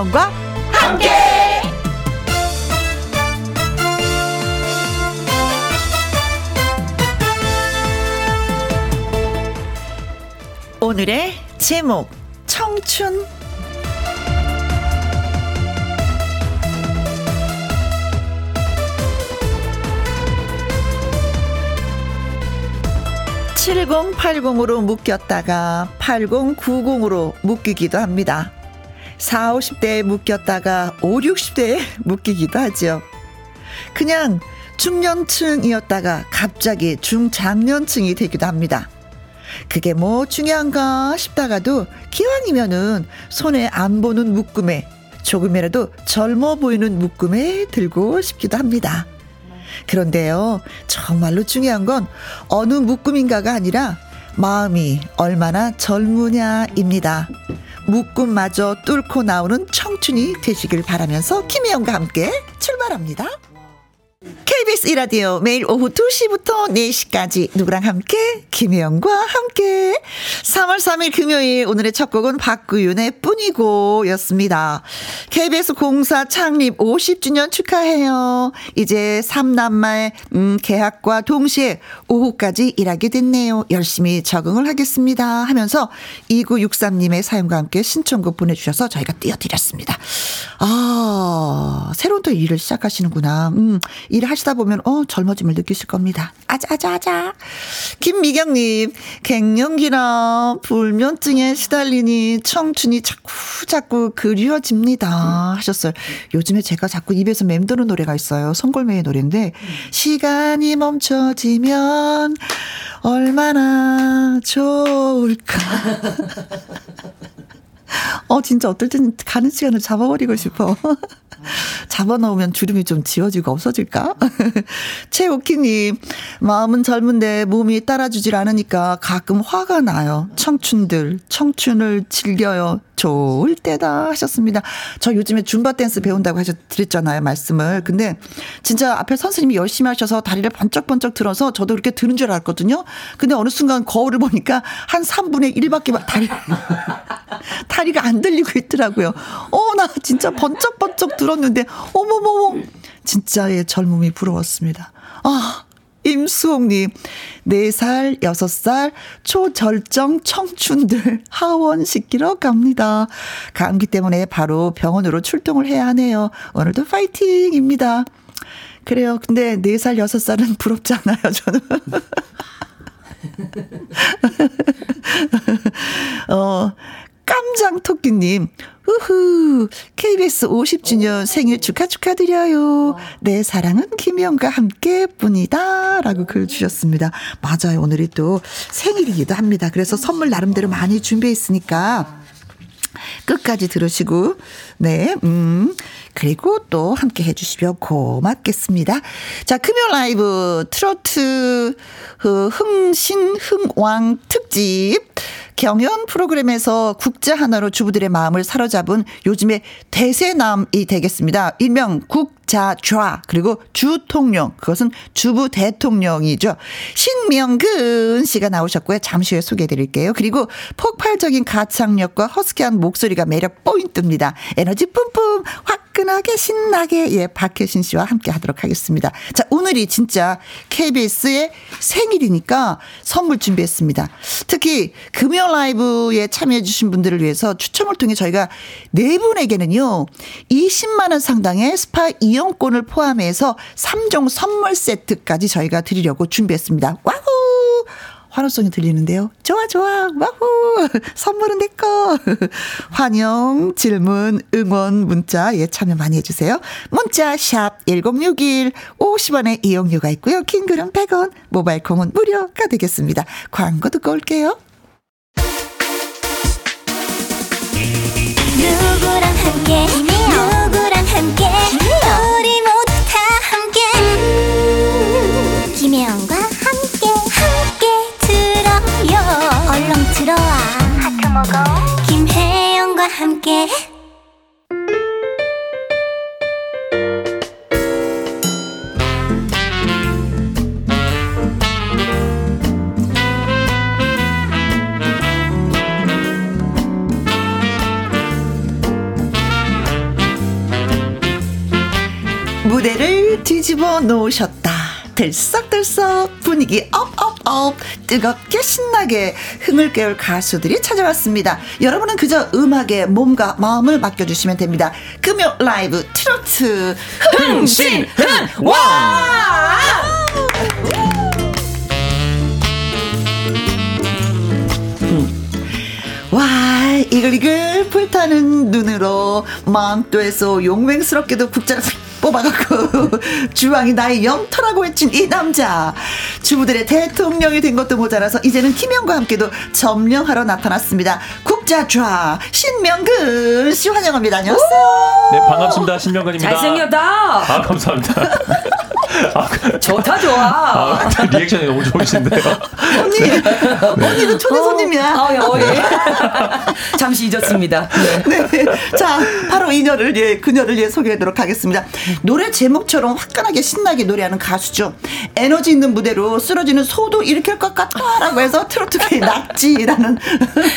김혜영과 함께. 오늘의 제목 청춘 (7080으로) 묶였다가 (8090으로) 묶이기도 합니다 (4 50대에) 묶였다가 (5 60대에) 묶이기도 하죠 그냥 중년층이었다가 갑자기 중장년층이 되기도 합니다 그게 뭐 중요한가 싶다가도 기왕이면은 손에 안 보는 묶음에 조금이라도 젊어 보이는 묶음에 들고 싶기도 합니다. 그런데요, 정말로 중요한 건 어느 묶음인가가 아니라 마음이 얼마나 젊으냐입니다. 묶음마저 뚫고 나오는 청춘이 되시길 바라면서 김혜영과 함께 출발합니다. KBS 이라디오 매일 오후 2시부터 4시까지 누구랑 함께 김혜영과 함께 3월 3일 금요일 오늘의 첫 곡은 박구윤의 뿐이고 였습니다. KBS 공사 창립 50주년 축하해요. 이제 3남마의 음, 개학과 동시에 오후까지 일하게 됐네요. 열심히 적응을 하겠습니다 하면서 2963님의 사연과 함께 신청곡 보내주셔서 저희가 띄워드렸습니다. 아 새로운 또 일을 시작하시는구나. 음, 일을 하시다 보면 어 젊어짐을 느끼실 겁니다. 아자아자아자. 김미경님 갱년기나 불면증에 시달리니 청춘이 자꾸 자꾸 그리워집니다 하셨어요. 요즘에 제가 자꾸 입에서 맴도는 노래가 있어요. 송골매의 노래인데 시간이 멈춰지면 얼마나 좋을까. 어, 진짜 어떨 땐 가는 시간을 잡아버리고 싶어. 잡아놓으면 주름이 좀 지워지고 없어질까? 최옥희님, 마음은 젊은데 몸이 따라주질 않으니까 가끔 화가 나요. 청춘들, 청춘을 즐겨요. 좋을 때다 하셨습니다. 저 요즘에 줌바 댄스 배운다고 하셨 드렸잖아요 말씀을. 근데 진짜 앞에 선생님이 열심히 하셔서 다리를 번쩍번쩍 들어서 저도 그렇게 드는 줄 알았거든요. 근데 어느 순간 거울을 보니까 한 3분의 1밖에 다리 다리가 안 들리고 있더라고요. 어 나 진짜 번쩍번쩍 들 었는데 어머머머 진짜의 젊음이 부러웠습니다. 아 임수홍님, 4살, 6살, 초절정 청춘들 하원시키러 갑니다. 감기 때문에 바로 병원으로 출동을 해야 하네요. 오늘도 파이팅입니다. 그래요. 근데 4살, 6살은 부럽지 않아요, 저는. 어, 깜장토끼님, 우후, KBS 50주년 생일 축하 축하드려요. 내 사랑은 김영과 함께 뿐이다. 라고 글 주셨습니다. 맞아요. 오늘이 또 생일이기도 합니다. 그래서 선물 나름대로 많이 준비했으니까 끝까지 들으시고, 네, 음, 그리고 또 함께 해주시면 고맙겠습니다. 자, 금요 라이브 트로트 그 흥신 흥왕 특집 경연 프로그램에서 국자 하나로 주부들의 마음을 사로잡은 요즘의 대세남이 되겠습니다. 일명 국 자 좌 그리고 주통령 그것은 주부 대통령이죠. 신명근 씨가 나오셨고요. 잠시 후에 소개해 드릴게요. 그리고 폭발적인 가창력과 허스키한 목소리가 매력 포인트입니다. 에너지 뿜뿜 화끈하게 신나게 예 박혜신 씨와 함께 하도록 하겠습니다. 자 오늘이 진짜 KBS의 생일이니까 선물 준비했습니다. 특히 금요 라이브에 참여해주신 분들을 위해서 추첨을 통해 저희가 네 분에게는요, 20만원 상당의 스파 이용 권을 포함해서 3종 선물 세트까지 저희가 드리려고 준비했습니다. 와후! 환호성이 들리는데요. 좋아, 좋아, 와후! 선물은 내꺼! 환영, 질문, 응원, 문자, 예, 참여 많이 해주세요. 문자, 샵 1061, 50원의 이용료가 있고요. 킹글은 100원, 모바일 콩은 무료가 되겠습니다. 광고 듣고 올게요. 누구랑 함께 먹어 김혜영과 함께 무대를 뒤집어 놓으셨다. 들썩들썩 분위기 업업업 뜨겁게 신나게 흥을 깨울 가수들이 찾아왔습니다. 여러분은 그저 음악에 몸과 마음을 맡겨주시면 됩니다. 금요 라이브 트로트 흥신흥 와! 와 이글이글 불타는 눈으로 마음도에서 용맹스럽게도 국자를 뽑아갖고 주왕이 나의 영터라고 외친 이 남자. 주부들의 대통령이 된 것도 모자라서 이제는 김영과 함께도 점령하러 나타났습니다. 국자좌 신명근 씨 환영합니다. 안녕하세요. 네 반갑습니다. 신명근입니다. 잘생겼다. 아 감사합니다. 아, 좋다 좋아. 아, 리액션이 너무 좋으신데요. 언니, 네. 언니도 초대 손님이야. 어, 어, 예. 잠시 잊었습니다. 네. 네. 자, 바로 이녀를 예, 그녀를 예 소개하도록 하겠습니다. 노래 제목처럼 화끈하게 신나게 노래하는 가수죠. 에너지 있는 무대로 쓰러지는 소도 일으킬 것 같다라고 해서 트로트계의 낙지라는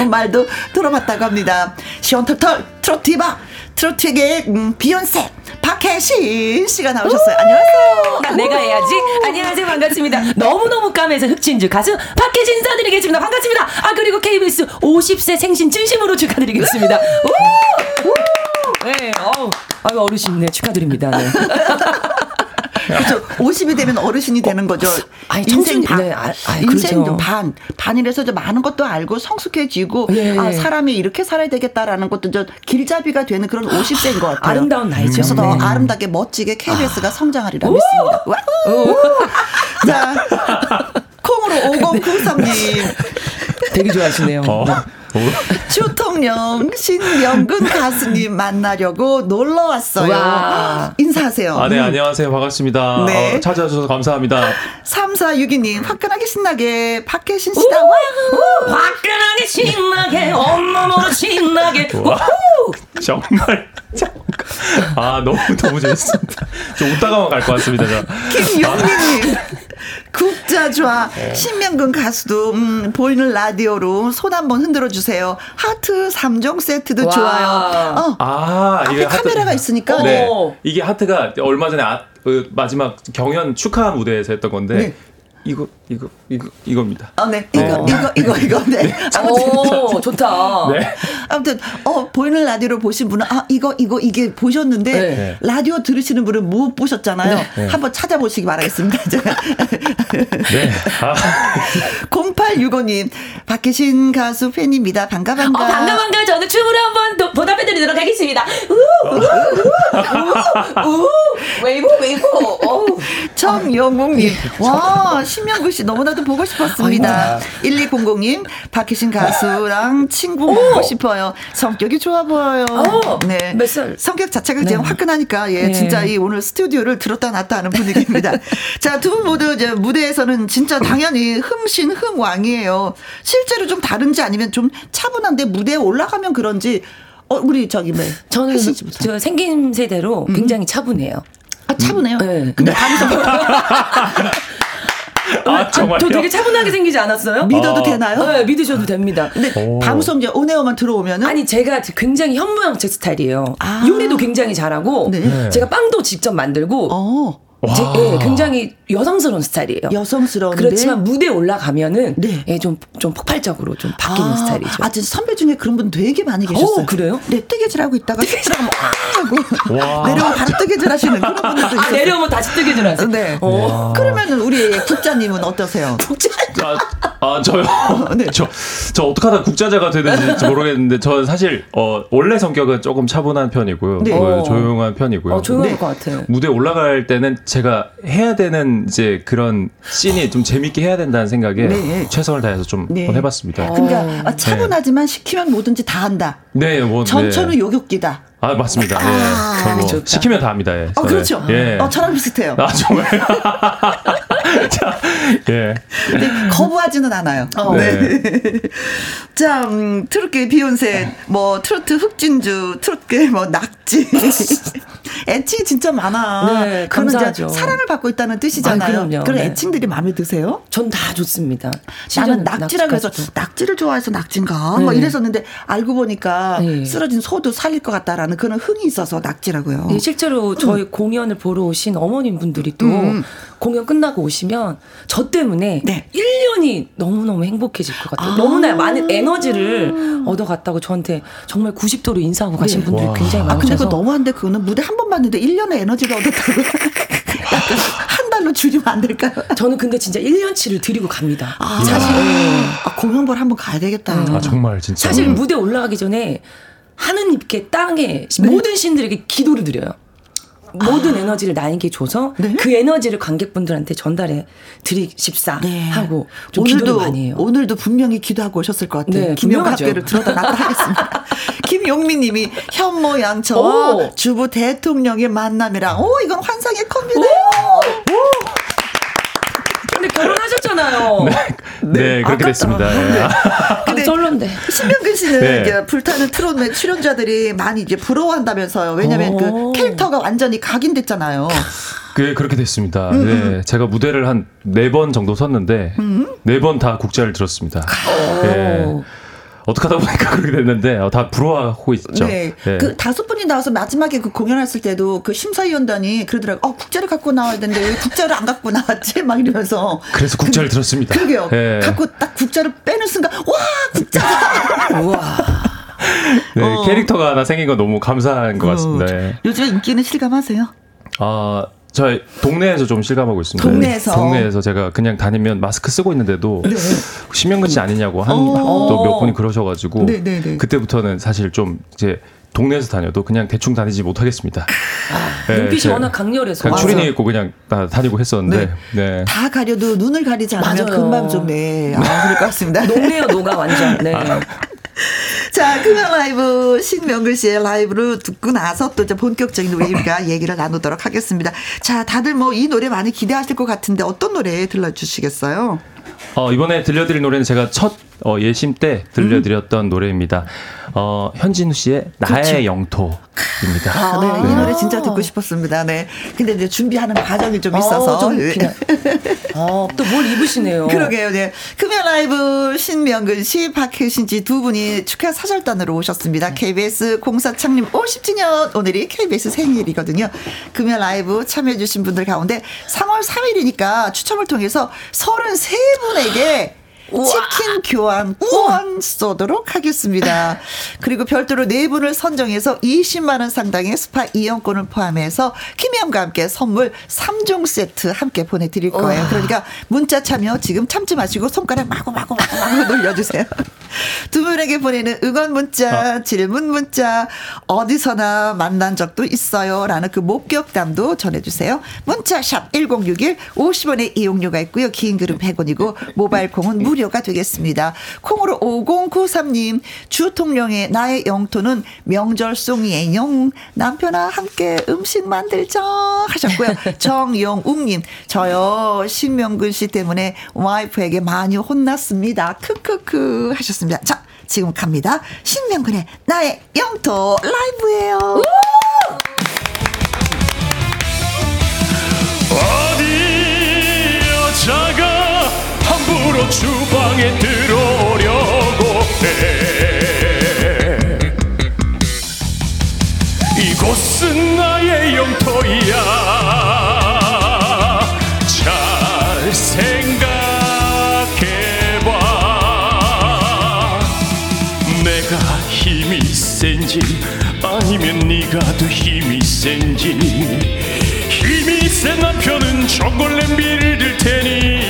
말도 들어봤다고 합니다. 시원털털 트로트바 트로트계의 음, 비욘세 박혜신 씨가 나오셨어요. 안녕하세요. 나 내가 해야지. 안녕하세요. 반갑습니다. 너무너무 까매서 흑진주 가수 박혜신 인사드리겠습니다. 반갑습니다. 아, 그리고 KBS 50세 생신 진심으로 축하드리겠습니다. 우! 우! 네, 어우, 아유, 어르신네 축하드립니다. 네. 그렇죠. 50이 되면 어르신이 되는 거죠. 아니, 인생 반, 네, 아, 아, 인생도 그렇죠. 반, 반이라서 좀 많은 것도 알고 성숙해지고 예. 아, 사람이 이렇게 살아야 되겠다라는 것도 저 길잡이가 되는 그런 50세인 것 같아요. 아름다운 나이죠. 그래서 더 네. 아름답게 멋지게 KBS가 성장하리라 믿습니다. wow! 자, 콩으로 5093님. 되게 좋아하시네요. 어, 주통령 신명근 가수님 만나려고 놀러 왔어요. 와. 인사하세요. 아, 네, 안녕하세요. 반갑습니다. 네. 어, 찾아주셔서 감사합니다. 3462님, 화끈하게 신나게 박혜신 씨다. 와! 화끈하게 신나게 온몸으로 신나게 와, 정말. 아, 너무, 너무 재밌습니다. 저 웃다가만 갈 것 같습니다, 저. 김용민님. 국자좌 신명근 가수도 음, 보이는 라디오로 손 한번 흔들어 주세요. 하트 3종 세트도 와. 좋아요. 어, 아, 앞에 카메라가 있으니까. 네. 오. 이게 하트가 얼마 전에 아, 그 마지막 경연 축하 무대에서 했던 건데, 네. 이거, 이거, 이거, 이겁니다. 어, 네. 이거, 어. 이거, 이거, 이거. 네. 아무튼. 오, 좋다. 네. 아무튼 어 보이는 라디오를 보신 분은 아 이거 이거 이게 보셨는데 네. 라디오 들으시는 분은 못 보셨잖아요. 네. 한번 찾아보시기 바라겠습니다. 제가. 네. 아, 0865님 박혜신 가수 팬입니다. 반가 반가. 어, 반가 반가 저는 춤으로 한번 도- 보답해드리도록 하겠습니다. 우, 우, 우, 우, 우, 웨이브 웨이브. 어우. 정영웅님, 와, 신명구 씨 너무나도 보고 싶었습니다. 1200님, 박희신 가수랑 친구 보고 싶어요. 성격이 좋아 보여요. 어, 몇 살? 성격 자체가 그냥 화끈하니까, 예, 네. 진짜 이 오늘 스튜디오를 들었다 놨다 하는 분위기입니다. 자, 두 분 모두 이제 무대에서는 진짜 당연히 흥신, 흥왕이에요. 실제로 좀 다른지 아니면 좀 차분한데 무대에 올라가면 그런지, 어, 우리 저기 뭐. 저는. 저 생긴 세대로 굉장히 차분해요. 아, 차분해요. 네. 근데 방송 아, 정말요? 저 되게 차분하게 생기지 않았어요? 믿어도 어. 되나요? 네, 믿으셔도 됩니다. 근데 오. 방송 이제 온에어만 들어오면은 아니 제가 굉장히 현모양처 스타일이에요. 아. 요리도 굉장히 잘하고 네. 네. 제가 빵도 직접 만들고 어 제, 와. 예, 굉장히 여성스러운 스타일이에요. 여성스러운데 그렇지만 무대 올라가면은 네. 예, 좀, 좀 폭발적으로 좀 바뀌는 스타일이죠. 아, 진짜 선배 중에 그런 분 되게 많이 계셨어요. 어, 그래요? 네, 뜨개질 하고 있다가 뜨개질하고 하고 와. 내려오면 바로 뜨개질 하시는 그런 분들도 아, 있었어요. 내려오면 다시 뜨게 들어가세요. 네. 어. 그러면은 우리 국자님은 어떠세요? 아, 아 저요? 네. 저, 저 어떻게 하다 국자자가 되는지 모르겠는데, 전 사실, 어, 원래 성격은 조금 차분한 편이고요. 네. 어, 어. 조용한 편이고요. 어, 조용할 네. 것 같아요. 무대 올라갈 때는 제가 해야 되는 이제 그런 씬이 좀 재밌게 해야 된다는 생각에 네. 최선을 다해서 좀 네. 해봤습니다. 그러니까 아, 차분하지만 시키면 뭐든지 다 한다. 네, 뭐. 전천후 네. 요격기다. 아, 맞습니다. 예. 아, 뭐 좋다. 시키면 다 합니다. 예. 어. 그렇죠. 예. 어, 저랑 비슷해요. 아, 정말. 자, 예. 근데 거부하지는 않아요. 어. 네. 자, 음, 트로트계 비욘세, 뭐, 트로트 흑진주, 트로트계 뭐, 낙지. 애칭이 진짜 많아. 네, 감사하죠. 사랑을 받고 있다는 뜻이잖아요. 아, 그럼요. 그런 네. 애칭들이 마음에 드세요? 전 다 좋습니다. 나는 낙지라고 해서. 낙지를 좋아해서 낙지인가 뭐 네. 이랬었는데 알고 보니까 네. 쓰러진 소도 살릴 것 같다라는 그런 흥이 있어서 낙지라고요. 예, 실제로 저희 공연을 보러 오신 어머님 분들이 또 음. 공연 끝나고 오시면 저 때문에 네. 1년이 너무너무 행복해질 것 같아요. 아. 너무나 많은 에너지를 얻어갔다고 저한테 정말 90도로 인사하고 가신 네. 분들이 와. 굉장히 아, 근데 많으셔서 그거 너무한데 그거는 무대 한 번 봤는데 1년의 에너지가. 약간 한 달로 줄이면 안 될까요? 저는 근데 진짜 1년치를 드리고 갑니다. 아, 사실 아, 공연 보러 한번 가야 되겠다. 아 정말 진짜. 사실 무대 올라가기 전에 하느님께 땅에 네. 모든 신들에게 기도를 드려요. 모든 에너지를 나에게 줘서 아. 네? 그 에너지를 관객분들한테 전달해 드리십사 네. 하고 좀 기도를 많이 해요. 오늘도 분명히 기도하고 오셨을 것 같아요. 네, 김용 분명하죠. 학교를 들어다 놨다 하겠습니다. 김용민 님이 현모 양처와 오. 주부 대통령의 만남이랑 오 이건 환상의 콤비네요. 근데 결혼 하셨잖아요. 네, 그렇게 아깝다. 됐습니다. 예. 네. 근데 썰런데. 신명근 씨는 네. 이제 불타는 트롯의 출연자들이 많이 이제 부러워한다면서요. 왜냐면 그 오. 캐릭터가 완전히 각인됐잖아요. 그 그렇게 됐습니다. 음, 네, 제가 무대를 한 네 번 정도 섰는데 네 번다 국자를 들었습니다. 예. 어떻게 하다 보니까 그렇게 됐는데 어, 다 부러워하고 있죠. 네. 예. 그 다섯 분이 나와서 마지막에 그 공연했을 때도 그 심사위원단이 그러더라고. 어, 국자를 갖고 나와야 되는데 왜 국자를 안 갖고 나왔지? 막 이러면서. 그래서 국자를 들었습니다. 그러게요. 예. 갖고 딱 국자를 빼는 순간, 와! 국자다! 우와. 네, 어. 캐릭터가 하나 생긴 건 너무 감사한 것 같습니다. 어, 예. 요즘 인기는 실감하세요? 아, 저희 동네에서 좀 실감하고 있습니다. 동네에서? 동네에서 제가 그냥 다니면 마스크 쓰고 있는데도 신명근 씨 아니냐고 한 어. 또몇 분이 그러셔가지고 네, 네, 네. 그때부터는 사실 좀 이제 동네에서 다녀도 그냥 대충 다니지 못하겠습니다. 네, 눈빛이 워낙 강렬해서. 그냥. 추리닝 입고 그냥 다 다니고 했었는데 네. 다 가려도 눈을 가리지 않으면 맞아요. 금방 좀, 네. 아, 그럴 것 같습니다. 녹네요, 녹아 완전. 네. 자, 금연 라이브 신명글 씨의 라이브를 듣고 나서 또 이제 본격적인 우리가 얘기를 나누도록 하겠습니다. 자, 다들 뭐 이 노래 많이 기대하실 것 같은데 어떤 노래 들려주시겠어요? 어, 이번에 들려드릴 노래는 제가 첫 어, 예심 때 들려드렸던 노래입니다. 어, 현진우 씨의 나의 그렇죠. 영토입니다. 아, 네. 이 노래 진짜 듣고 싶었습니다. 네. 근데 이제 준비하는 과정이 좀 있어서. 어, 좀 네. 그냥. 어, 또뭘 입으시네요. 그러게요, 네. 금연 라이브 신명근 씨, 박혜신 씨 두 분이 축하 사절단으로 오셨습니다. KBS 공사 창립 50주년 오늘이 KBS 생일이거든요. 금연 라이브 참여해 주신 분들 가운데 3월 3일이니까 추첨을 통해서 33분에게 치킨 교환권 쏘도록 하겠습니다. 그리고 별도로 네 분을 선정해서 20만 원 상당의 스파 이용권을 포함해서 김희영과 함께 선물 3종 세트 함께 보내드릴 거예요. 그러니까 문자 참여 지금 참지 마시고 손가락 마구 마구 마구 마구 놀려주세요. 두 분에게 보내는 응원 문자, 질문 문자, 어디서나 만난 적도 있어요. 라는 그 목격담도 전해주세요. 문자샵 1061, 50원의 이용료가 있고요. 긴 글은 100원이고, 모바일 콩은 무료 가 되겠습니다. 콩으로 5093님, 주통령의 나의 영토는 명절송이에요. 남편아 함께 음식 만들자 하셨고요. 정용욱님, 저요, 신명근 씨 때문에 와이프에게 많이 혼났습니다. 크크크 하셨습니다. 자, 지금 갑니다. 신명근의 나의 영토 라이브예요. 함부로 주방에 들어오려고 해. 이곳은 나의 영토야. 잘 생각해봐. 내가 힘이 센지 아니면 네가 더 힘이 센지. 힘이 센 남편은 전골 냄비를 들 테니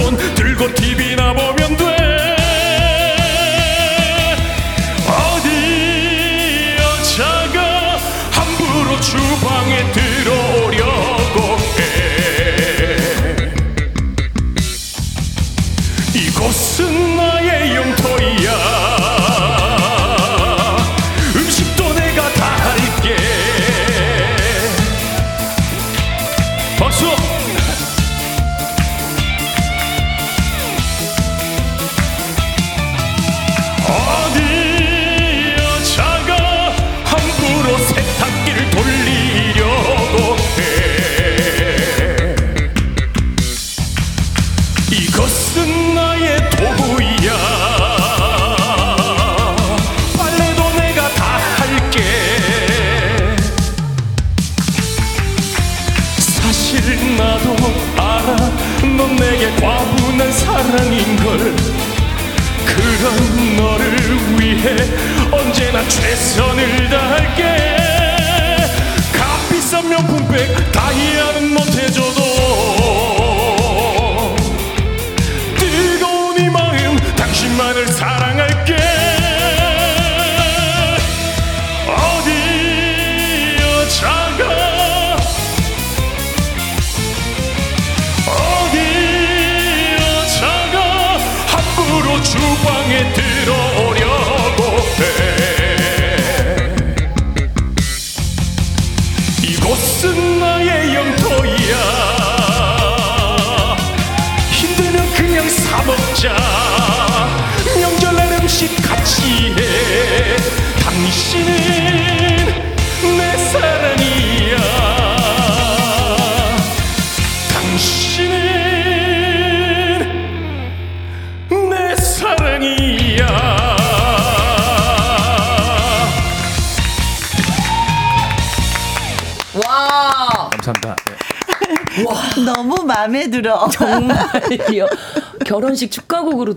리모컨 들고 TV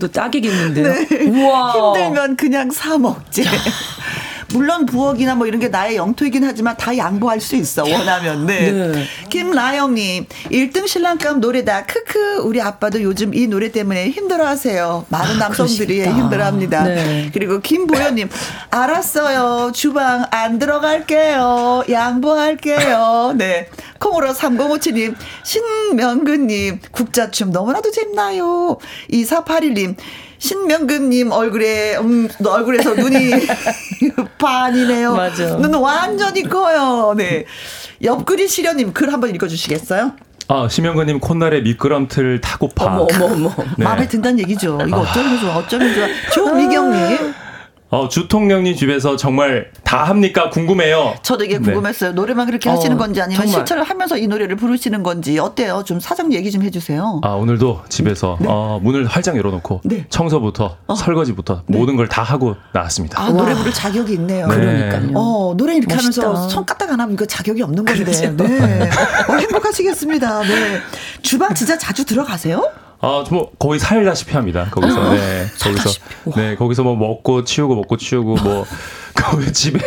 축가곡으로도 딱이겠는데요. 네. 우와. 힘들면 그냥 사 먹지. 물론 부엌이나 뭐 이런 게 나의 영토이긴 하지만 다 양보할 수 있어 원하면 네. 네. 김나영님 1등 신랑감 노래다 크크 우리 아빠도 요즘 이 노래 때문에 힘들어하세요 많은 남성들이 그러시겠다. 힘들어합니다 네. 그리고 김보현님 알았어요 주방 안 들어갈게요 양보할게요 네 콩으로 3057님 신명근님 국자춤 너무나도 재밌나요 2481님 신명근님 얼굴에 음, 얼굴에서 눈이 반이네요. 맞아. 눈 완전히 커요. 네. 옆구리 시련님 글 한번 읽어주시겠어요? 아, 심영근님 콧날에 미끄럼틀 타고 파. 어머 어머 어머. 네. 마음에 든다는 얘기죠. 이거 어쩌면 좋아, 어쩌면 좋아. 조미경님. 어, 주통령님 집에서 정말 다 합니까? 궁금해요. 저도 이게 네. 궁금했어요. 노래만 그렇게 어, 하시는 건지 아니면 정말. 실천을 하면서 이 노래를 부르시는 건지 어때요? 좀 사정 얘기 좀 해주세요. 아, 오늘도 집에서 어, 문을 활짝 열어놓고 네. 청소부터 설거지부터 모든 걸 다 하고 나왔습니다. 아, 노래 부를 자격이 있네요. 네. 그러니까요. 어, 노래 이렇게 멋있다. 하면서 손 까딱 안 하면 그 자격이 없는 건데. 그렇죠. 네. 어, 행복하시겠습니다. 네. 주방 진짜 자주 들어가세요? 아, 뭐 거의 살다시피 합니다. 거기서 네, 거기서 네, 거기서 뭐 먹고 치우고 먹고 치우고 뭐 거기 집에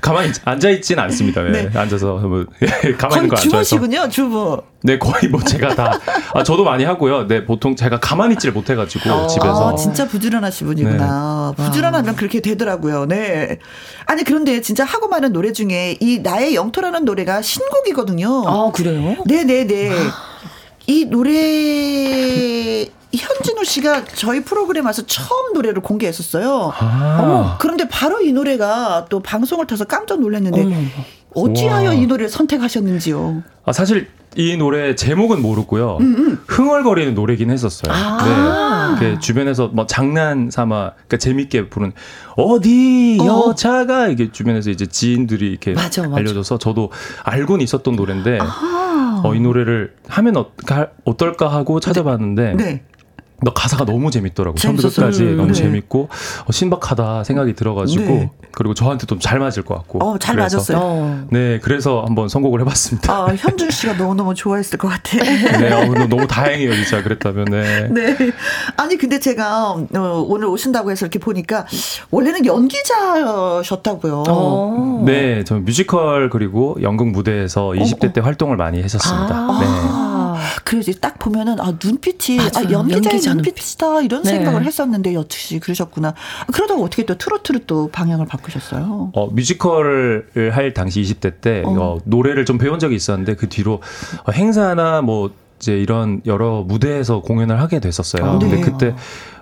가만히 앉아 있지는 않습니다. 네, 네. 앉아서 뭐 예, 가만히 있는 거안 좋아해서. 주부시군요, 주부. 네, 거의 뭐 제가 다 아, 저도 많이 하고요. 네, 보통 제가 가만히 있질 못해 가지고 집에서 아, 진짜 부지런하신 분이구나. 네. 부지런하면 그렇게 되더라고요. 네. 아니, 그런데 진짜 하고 많은 노래 중에 이 나의 영토라는 노래가 신곡이거든요. 아 그래요? 네 네 네. 이 노래, 현진우 씨가 저희 프로그램 와서 처음 노래를 공개했었어요. 아, 그런데 바로 이 노래가 또 방송을 타서 깜짝 놀랐는데 어머, 어찌하여 우와. 이 노래를 선택하셨는지요? 아, 사실 이 노래 제목은 모르고요. 흥얼거리는 노래긴 했었어요. 아. 네. 그 주변에서 뭐 장난 삼아 그러니까 재밌게 부른 어디 어. 여자가 이게 주변에서 이제 지인들이 이렇게 맞아, 맞아. 알려줘서 저도 알고는 있었던 노래인데 아. 어, 이 노래를 하면 어, 어떨까 하고 찾아봤는데 네. 너 가사가 너무 재밌더라고. 처음부터 재밌었어요. 끝까지 음, 너무 네. 재밌고 어, 신박하다 생각이 들어가지고 네. 그리고 저한테 좀 잘 맞을 것 같고. 어, 잘 그래서 맞았어요. 어. 네, 그래서 한번 선곡을 해봤습니다. 아, 현준 씨가 너무 너무 좋아했을 것 같아. 네, 어, 너무- 너무 다행이에요, 진짜 그랬다면. 네. 네. 아니, 근데 제가 어, 오늘 오신다고 해서 이렇게 보니까 원래는 연기자셨다고요. 어. 네, 저 뮤지컬 그리고 연극 무대에서 20대 때 활동을 많이 했었습니다. 네. 아, 그래서 딱 보면은 아 눈빛이 아, 맞아요. 연기자의 연기자 눈빛이다 이런 네. 생각을 했었는데 여특시 그러셨구나. 그러다가 어떻게 또 트로트로 또 방향을 바꾸셨어요? 어, 뮤지컬을 할 당시 20대 때 어. 어, 노래를 좀 배운 적이 있었는데 그 뒤로 어, 행사나 뭐 이제 이런 여러 무대에서 공연을 하게 됐었어요. 아, 근데 네. 그때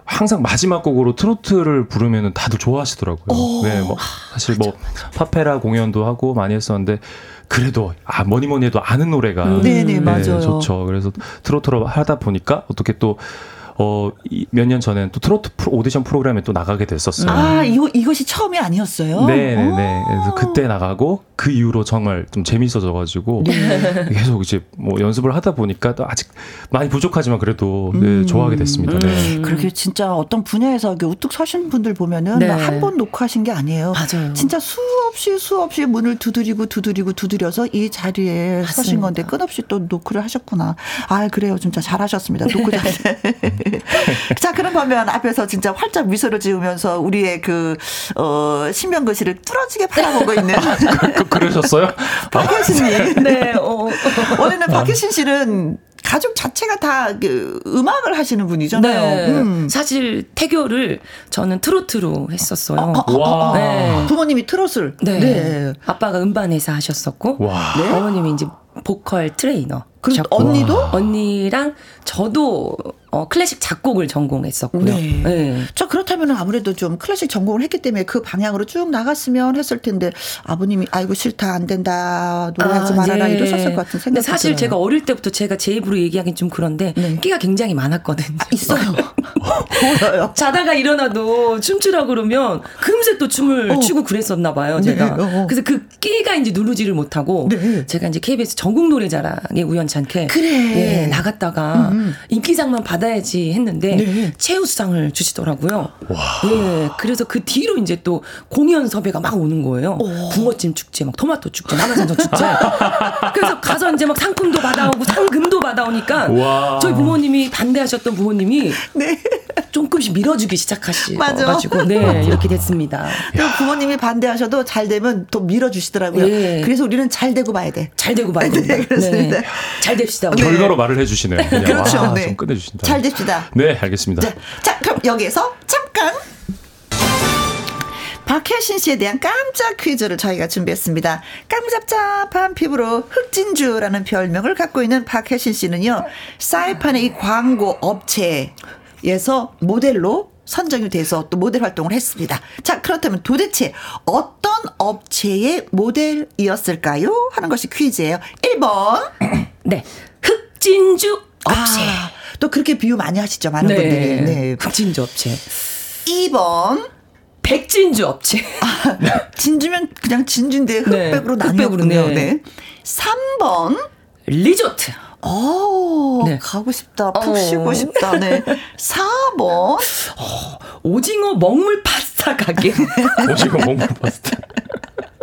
항상 마지막 곡으로 트로트를 부르면은 다들 좋아하시더라고요. 오. 네, 뭐 사실 뭐 파페라 공연도 하고 많이 했었는데 그래도 아 뭐니 뭐니 해도 아는 노래가 음. 네네, 맞아요. 좋죠. 그래서 트로트로 하다 보니까 어떻게 또 어, 몇 년 전엔 또 트로트 프로- 오디션 프로그램에 또 나가게 됐었어요. 아 이거 이것이 처음이 아니었어요? 네네네. 그래서 그때 나가고 그 이후로 정말 좀 재밌어져가지고 네. 계속 이제 뭐 연습을 하다 보니까 또 아직 많이 부족하지만 그래도 네, 음. 좋아하게 됐습니다. 네. 그렇게 진짜 어떤 분야에서 이렇게 우뚝 서신 분들 보면은 네. 한번 녹화하신 게 아니에요. 맞아요. 진짜 수없이 수없이 문을 두드리고 두드리고 두드려서 이 자리에 서신 맞습니다. 건데 끝없이 또 노크를 하셨구나. 아 그래요, 진짜 잘하셨습니다. 노크 자세. 자, 그러면 앞에서 진짜 활짝 미소를 지으면서 우리의 그, 어, 신명거시를 뚫어지게 바라보고 있는 그, 그 러셨어요? 박혜신님. 네, 어. 원래는 박혜신 씨는 가족 자체가 다 그 음악을 하시는 분이잖아요. 네. 음. 사실 태교를 저는 트로트로 했었어요. 와. 네. 부모님이 트롯을. 네. 네. 아빠가 음반 회사 하셨었고, 와. 어머님이 이제 보컬 트레이너. 그리고 셨고, 언니도? 언니랑 저도 어, 클래식 작곡을 전공했었고요. 네. 네. 자, 그렇다면 아무래도 좀 클래식 전공을 했기 때문에 그 방향으로 쭉 나갔으면 했을 텐데 아버님이 아이고 싫다 안 된다 노래하지 아, 말아라 네. 이러셨을 것 같은 생각이 사실 들어요. 제가 어릴 때부터 제가 제 입으로 얘기하긴 좀 그런데 네. 끼가 굉장히 많았거든요. 있어요. 보여요. 자다가 일어나도 춤추라 그러면 금세 또 춤을 어. 추고 그랬었나 봐요, 제가. 네, 어. 그래서 그 끼가 이제 누르지를 못하고 네. 제가 이제 KBS 전국 노래자랑에 우연찮게 그래. 예, 나갔다가 인기상만 받아 야지 했는데 네. 최우수상을 주시더라고요. 예, 그래서 그 뒤로 이제 또 공연 섭외가 막 오는 거예요. 붕어찜 축제, 막 토마토 축제, 남한산성 축제. 그래서 가서 이제 막 상품도 받아오고 상금도 받아오니까 와. 저희 부모님이 반대하셨던 부모님이 네. 조금씩 밀어주기. 시작하셔가지고 네 이렇게 됐습니다. 또 부모님이 반대하셔도 잘 되면 또 밀어주시더라고요. 예. 그래서 우리는 잘 되고 봐야 돼. 잘 되고 봐야 됩니다. 네, 그렇습니다. 잘 됩시다. 우리. 결과로 말을 해주시네요. 그렇죠. 와, 네. 좀 끝내주신다. 잘 됩시다. 네, 알겠습니다. 자, 자, 그럼 여기에서 잠깐. 박혜신 씨에 대한 깜짝 퀴즈를 저희가 준비했습니다. 깜잡잡한 피부로 흑진주라는 별명을 갖고 있는 박혜신 씨는요, 사이판의 이 광고 업체에서 모델로 선정이 돼서 또 모델 활동을 했습니다. 자, 그렇다면 도대체 어떤 업체의 모델이었을까요? 하는 것이 퀴즈예요. 1번. 네 흑진주 업체. 아, 또 그렇게 비유 많이 하시죠, 많은 네. 분들이. 네. 흑진주 업체. 2번. 백진주 업체. 진주면 그냥 진주인데 네, 흑백으로 흑백으로, 나뉘었군요. 네. 네. 3번. 리조트. 오, 네. 가고 싶다. 푹 어. 쉬고 싶다. 네. 4번. 오징어 먹물 파스타 가게. 오시고 먹물 파스타.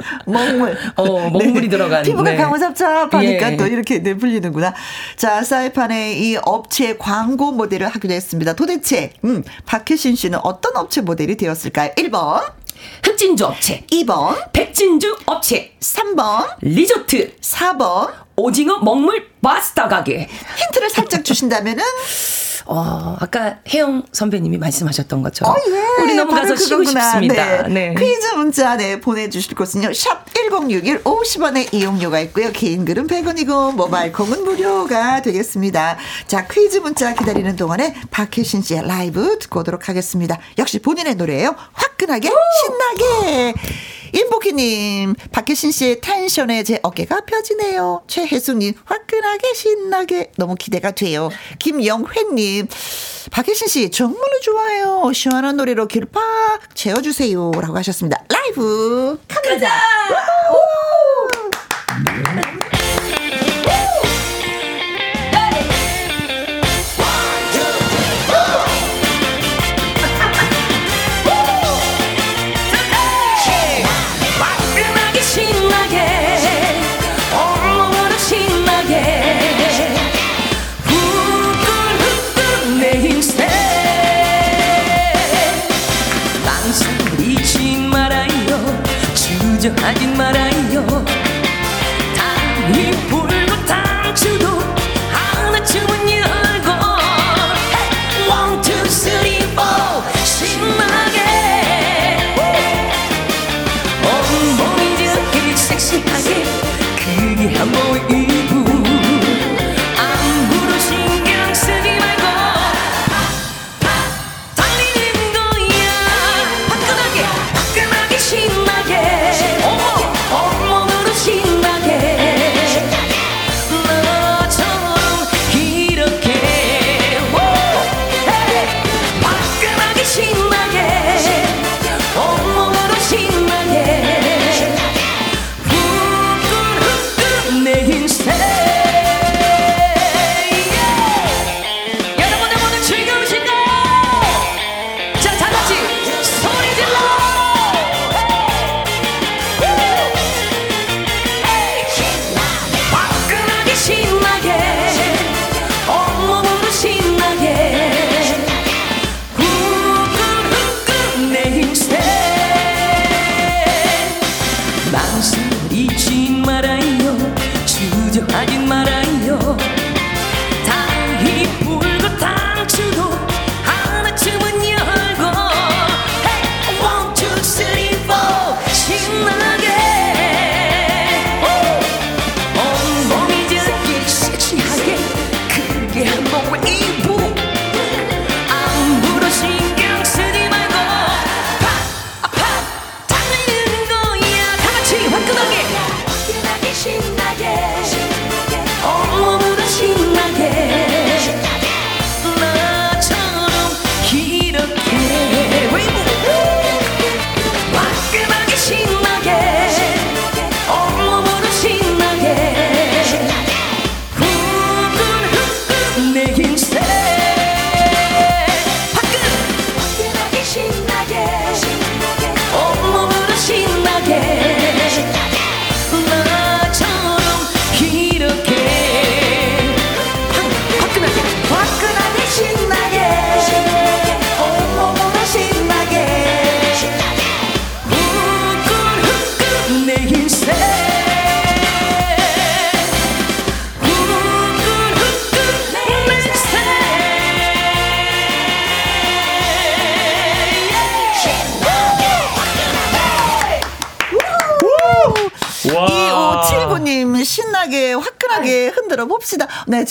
먹물. 어, 먹물이 들어간, 피부가 네. 가무잡잡하니까 예. 또 이렇게 네, 불리는구나. 자, 사이판의 이 업체 광고 모델을 하기로 했습니다. 도대체, 음, 박혜신 씨는 어떤 업체 모델이 되었을까요? 1번, 흑진주 업체. 2번, 백진주 업체. 3번, 리조트. 4번. 오징어 먹물 파스타 가게. 힌트를 살짝 주신다면은 어, 아까 혜영 선배님이 말씀하셨던 것처럼 어, 예. 우리 넘어가서 바로 쉬고. 싶습니다. 네. 네. 퀴즈 문자 네 보내주실 곳은요. 샵 1061 50원의 이용료가 있고요. 개인 글은 100원이고 모바일 콩은 무료가 되겠습니다. 자 퀴즈 문자 기다리는 동안에 박혜신 씨의 라이브 듣고 오도록 하겠습니다. 역시 본인의 노래예요. 화끈하게 신나게. 임복희님, 박혜신 씨의 텐션에 제 어깨가 펴지네요. 최혜숙님, 화끈하게 신나게 너무 기대가 돼요. 김영회님, 박혜신 씨 정말로 좋아요. 시원한 노래로 귀를 팍 채워 주세요. 라고 하셨습니다. 라이브 갑니다. 화끈 주저하지 말아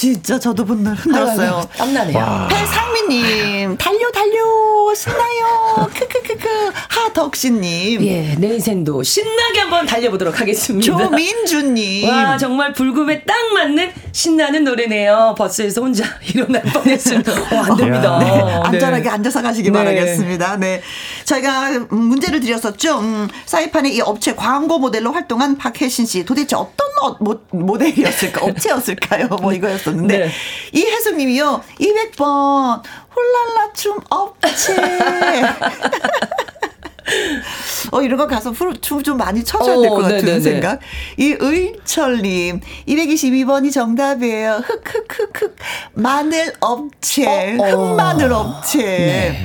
진짜 저도 분들 흔들었어요. 땀나네요. 배상미님 달려 달려 신나요. 크크크크 하덕신님. 예, 내 인생도 신나게 한번 달려보도록 하겠습니다. 조민주님. 와 정말 불금에 딱 맞는 신나는 노래네요. 버스에서 혼자 일어날 뻔했으면 어, 안 됩니다. 네, 네. 안전하게 앉아서 가시기 네. 바라겠습니다. 네. 저희가 음, 문제를 드렸었죠. 음, 사이판의 이 업체 광고 모델로 활동한 박혜신 씨. 도대체 어떤 어, 모, 모델이었을까? 업체였을까요? 뭐 이거였 었는데. 네. 이혜숙 님이요. 200번. 홀랄라 춤 업체. 어, 이런 거 가서 춤 좀 많이 춰줘야 될것 어, 같은 네네네. 생각. 이의철님, 222번이 정답이에요. 흑 흑 흑 흑. 마늘 업체. 어, 어. 흑마늘 업체.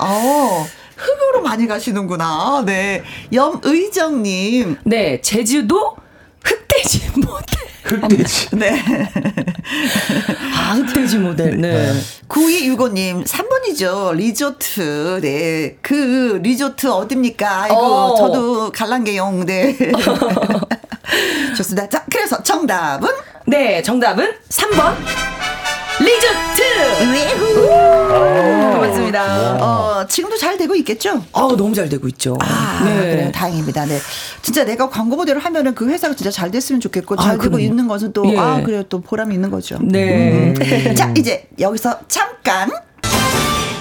어, 흑으로 많이 가시는구나. 네. 염의정님. 네, 제주도 흑돼지 모델. 흑돼지. 네. 아, 흑돼지 모델. 네. 9265님, 3번이죠. 리조트. 네. 그 리조트 어딥니까? 아이고, 어. 저도 갈란게용. 네. 좋습니다. 자, 그래서 정답은? 네, 정답은 3번. 리조트! 외후. 고맙습니다. 어, 지금도 잘 되고 있겠죠? 아우, 너무 잘 되고 있죠. 아, 그래요. 다행입니다. 네. 진짜 내가 광고 모델을 하면은 그 회사가 진짜 잘 됐으면 좋겠고, 잘 아, 되고 그럼요. 있는 것은 또, 예. 아, 그래요. 또 보람이 있는 거죠. 네. 자, 이제 여기서 잠깐.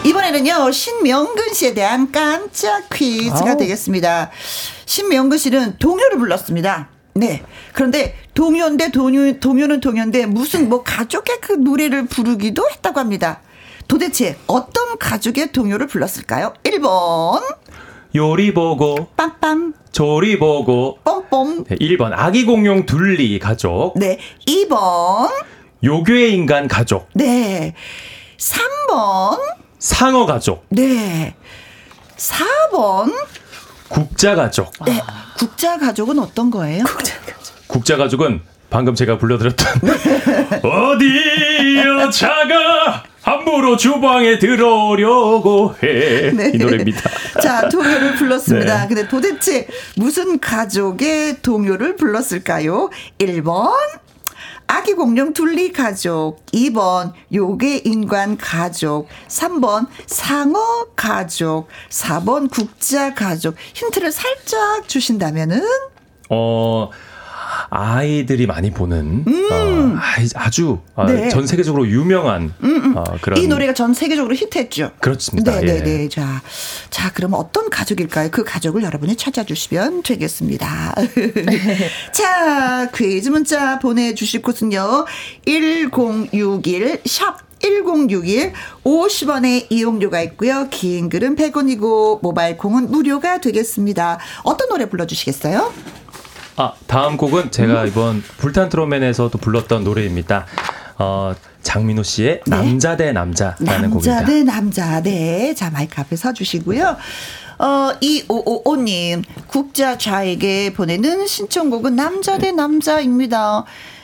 이번에는요, 신명근 씨에 대한 깜짝 퀴즈가 아우. 되겠습니다. 신명근 씨는 동요를 불렀습니다. 네. 그런데 동요인데 동요, 동요는 동요인데 무슨 뭐 가족의 그 노래를 부르기도 했다고 합니다. 도대체 어떤 가족의 동요를 불렀을까요? 1번, 요리 보고 빰빰, 조리 보고 뽕뽕. 네, 1번 아기 공룡 둘리 가족 네. 2번, 요괴 인간 가족 네. 3번, 상어 가족 네. 4번, 국자 가족 네. 국자 가족은 어떤 거예요? 국자 가족은 방금 제가 불러드렸던 어디 여자가 함부로 주방에 들어오려고 해이 노래입니다. 자, 동요를 불렀습니다. 네. 근데 도대체 무슨 가족의 동요를 불렀을까요? 1번, 아기 공룡 둘리 가족. 2번, 요괴 인간 가족. 3번, 상어 가족. 4번, 국자 가족. 힌트를 살짝 주신다면은? 어 아이들이 많이 보는 어, 아이- 아주 어, 음. 네. 음, 전 세계적으로 유명한 어, 그런 이 노래가 전 세계적으로 히트했죠. 그렇습니다. 네, 예. 네, 네. 자, 자, 그럼 어떤 가족일까요? 그 가족을 여러분이 찾아주시면 되겠습니다. 자, 퀴즈 문자 보내주실 곳은요. 1061 샵. 1061 50원의 이용료가 있고요. 긴 글은 100원이고 모바일 콩은 무료가 되겠습니다. 어떤 노래 불러주시겠어요? 아 다음 곡은 음. 제가 이번 불탄 트롯맨에서도 불렀던 노래입니다. 어 장민호 씨의 남자 대 남자라는 곡입니다. 남자 대 남자. 네. 자, 마이크 앞에 서 주시고요. 어, 2555님, 국자좌에게 보내는 신청곡은 남자 대 남자입니다.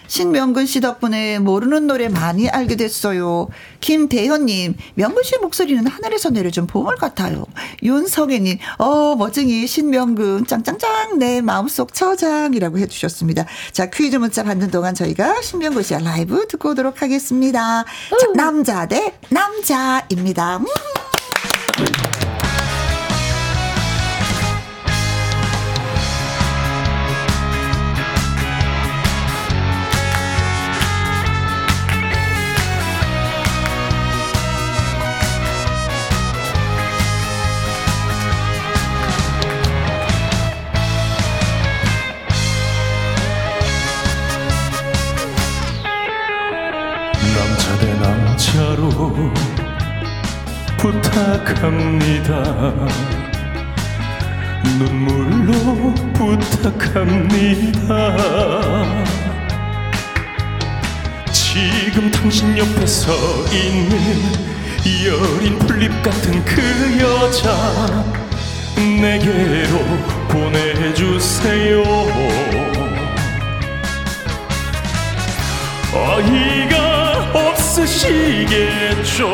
신명근 씨 덕분에 모르는 노래 많이 알게 됐어요. 김대현님, 명근 씨 목소리는 하늘에서 내려준 보물 같아요. 윤성애님, 어, 멋쟁이 신명근, 짱짱짱, 내 마음속 처장이라고 해주셨습니다. 자, 퀴즈 문자 받는 동안 저희가 신명근 씨의 라이브 듣고 오도록 하겠습니다. 자, 남자 대 남자입니다. 음. 대 남자로 부탁합니다. 눈물로 부탁합니다. 지금 당신 옆에 서 있는 여린 풀잎 같은 그 여자 내게로 보내주세요. 어이가 계시겠죠?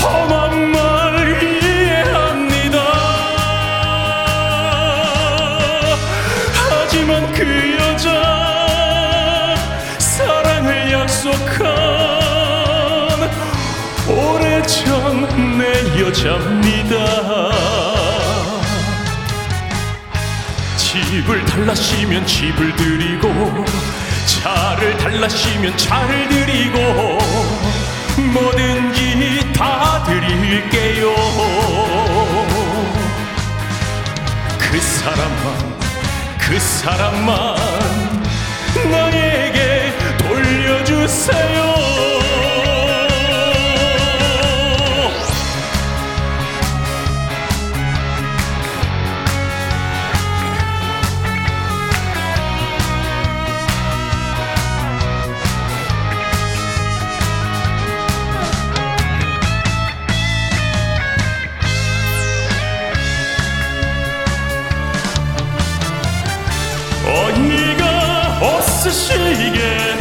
험한 말 이해합니다. 하지만 그 여자 사랑을 약속한 오래전 내 여자입니다. 집을 달라시면 집을 드리고 차를 달라시면 차를 드리고 뭐든지 다 드릴게요. 그 사람만 그 사람만 나에게 돌려주세요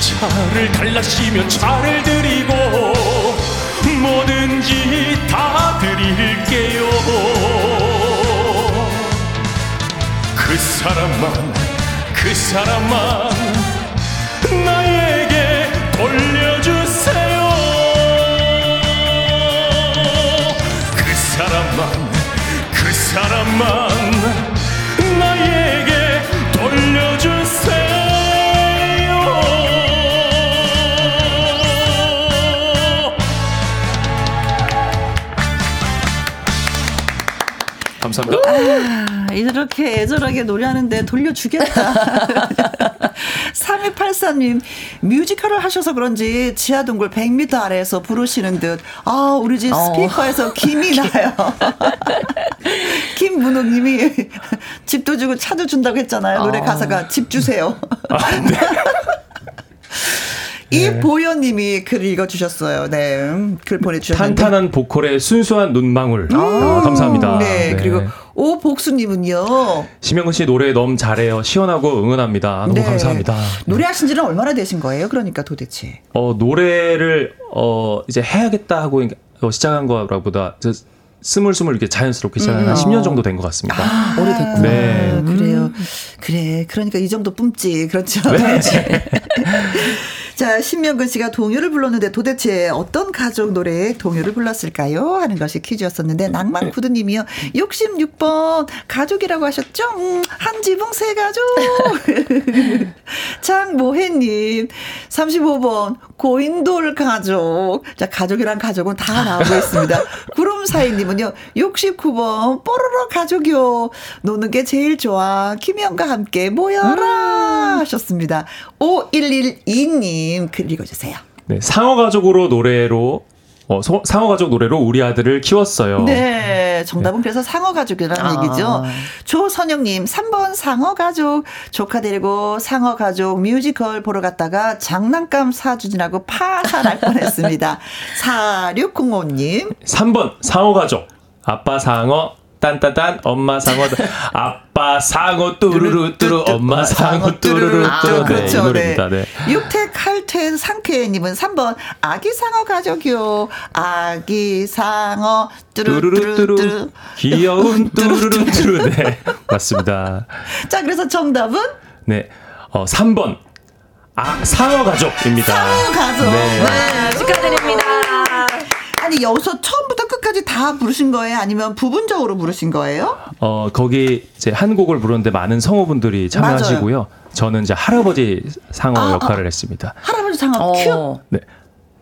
차를 달라시면 차를 드리고 뭐든지 다 드릴게요. 그 사람만 그 사람만 나에게 돌려주세요. 그 사람만 그 사람만 감사합니다. 아, 이렇게 애절하게 노래하는데 돌려주겠다. 3284님, 뮤지컬을 하셔서 그런지 지하동굴 100m 아래에서 부르시는 듯, 아, 우리 집 어. 스피커에서 김이 나요. 김문호님이 집도 주고 차도 준다고 했잖아요. 노래 어. 가사가 집 주세요. 아, 네. 이보현님이 글 읽어주셨어요. 네, 음, 글 보내주셨는데. 탄탄한 보컬의 순수한 눈망울. 어, 감사합니다. 네, 그리고 오복수님은요. 심영근 씨 노래 너무 잘해요. 시원하고 응원합니다. 너무 네. 감사합니다. 노래하신 지는 얼마나 되신 거예요? 그러니까 도대체. 어, 노래를 어 이제 해야겠다 하고 어, 시작한 거라보다 저 스물스물 이렇게 자연스럽게 시작한 한 10년 정도 된 것 같습니다. 오래됐구나. 네. 아, 그래요. 그래. 그러니까 이 정도 뿜지. 그렇죠. 네. 자, 신명근 씨가 동요를 불렀는데 도대체 어떤 가족 노래에 동요를 불렀을까요? 하는 것이 퀴즈였었는데, 낭만 구두님이요. 66번 가족이라고 하셨죠? 음, 한 지붕 세 가족. 장모혜님, 35번 고인돌 가족. 자, 가족이란 가족은 다 나오고 있습니다. 구름사이님은요, 69번 뽀로로 가족이요. 노는 게 제일 좋아. 김영과 함께 모여라. 하셨습니다. 5112님, 글 읽어주세요. 네, 상어 가족으로 노래로 어, 소- 상어 가족 노래로 우리 아들을 키웠어요. 네, 정답은 그래서 상어 가족이라는 아. 얘기죠. 조선영님, 3번 상어 가족. 조카 데리고 상어 가족 뮤지컬 보러 갔다가 장난감 사주진하고 파산할 뻔했습니다. 4605님, 3번 상어 가족. 아빠 상어 딴따단 엄마 상어 아빠 상어 뚜루루 뚜루 엄마 상어 뚜루루 아, 뚜루 네, 이 그렇죠. 노래입니다. 네. 육택 칼퇴 상쾌님은 3번 아기 상어 가족이요. 아기 상어 뚜루루 뚜루 귀여운 뚜루루 뚜루 네 맞습니다. 자, 그래서 정답은 네. 어 3번 아 상어 가족입니다. 상어 가족. 네. 네. 축하드립니다. 아니 여기서 처음부터 끝까지 다 부르신 거예요? 아니면 부분적으로 부르신 거예요? 어 거기 이제 한 곡을 부르는데 많은 성우분들이 참여하시고요. 저는 이제 할아버지 상어 아, 역할을 했습니다. 할아버지 상어 큐. 어. 네.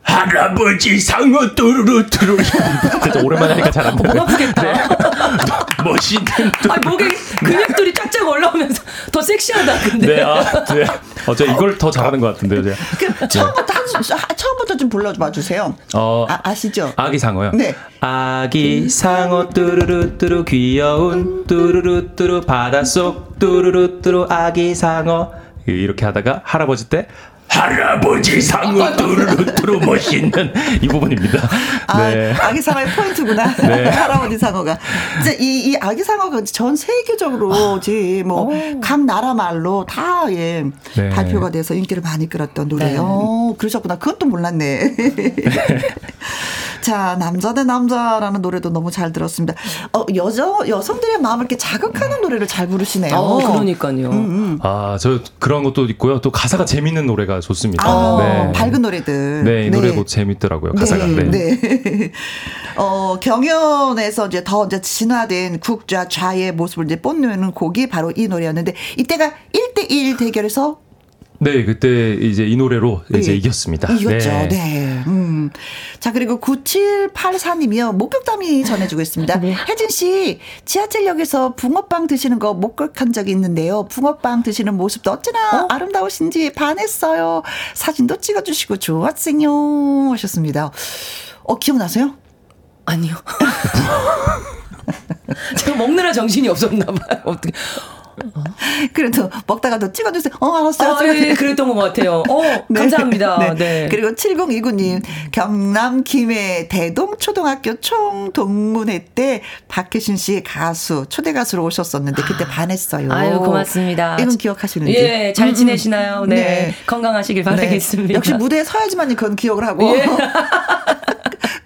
할아버지 상어 뚜루루 뚜루 진짜 오랜만에 하니까 잘 안 되네. 아프겠다. 멋있는 아, 목에 근육들이 쫙쫙 올라오면서 더 섹시하다, 근데. 네, 아, 네. 어, 제가 이걸 더 잘하는 것 같은데요, 제가. 그 처음부터 한, 아, 처음부터 좀 불러봐 주세요. 어, 아, 아시죠? 아기 상어요? 네. 아기 상어 뚜루루 뚜루 귀여운 뚜루루 뚜루 바닷속 뚜루루 뚜루 아기 상어 이렇게 하다가 할아버지 때 할아버지 상어 뚜루뚜루 멋있는 이 부분입니다. 아, 네. 아기 상어의 포인트구나. 네. 할아버지 상어가. 진짜 이, 이 아기 상어가 전 세계적으로 제뭐각 나라 말로 다 예, 네. 발표가 돼서 인기를 많이 끌었던 노래요. 네. 어, 그러셨구나. 그것도 몰랐네. 자, 남자 대 남자라는 노래도 너무 잘 들었습니다. 어, 여자, 여성들의 마음을 이렇게 자극하는 노래를 잘 부르시네요. 어, 그러니까요. 아, 저 그런 것도 있고요. 또 가사가 재밌는 노래가 좋습니다. 아, 네. 밝은 노래들. 네, 이 노래도 재밌더라고요. 가사가. 네. 네. 네. 어, 경연에서 이제 더 이제 진화된 국좌 좌의 모습을 이제 뽐내는 곡이 바로 이 노래였는데 이때가 1대1 대결에서 네, 그때 이제 이 노래로 이제 예. 이겼습니다. 이겼죠. 네. 네. 음. 자, 그리고 9784님이요. 목격담이 전해주고 있습니다. 네. 혜진 씨, 지하철역에서 붕어빵 드시는 거 목격한 적이 있는데요. 붕어빵 드시는 모습도 어찌나 아름다우신지 반했어요. 사진도 찍어주시고 좋았어요. 하셨습니다. 어, 기억나세요? 아니요. 제가 먹느라 정신이 없었나 봐요. 어떻게? 그래도 먹다가 도 찍어주세요. 어, 알았어요. 아, 예, 그랬던 것 같아요. 어, 감사합니다. 네. 그리고 7029님, 경남 김해 대동초등학교 총동문회 때 박혜신 씨 가수, 초대 가수로 오셨었는데 그때 반했어요. 아유, 고맙습니다. 이건 기억하시는지. 예, 잘 음, 음. 지내시나요? 네. 네. 건강하시길 네. 바라겠습니다. 역시 무대에 서야지만 그건 기억을 하고. 예.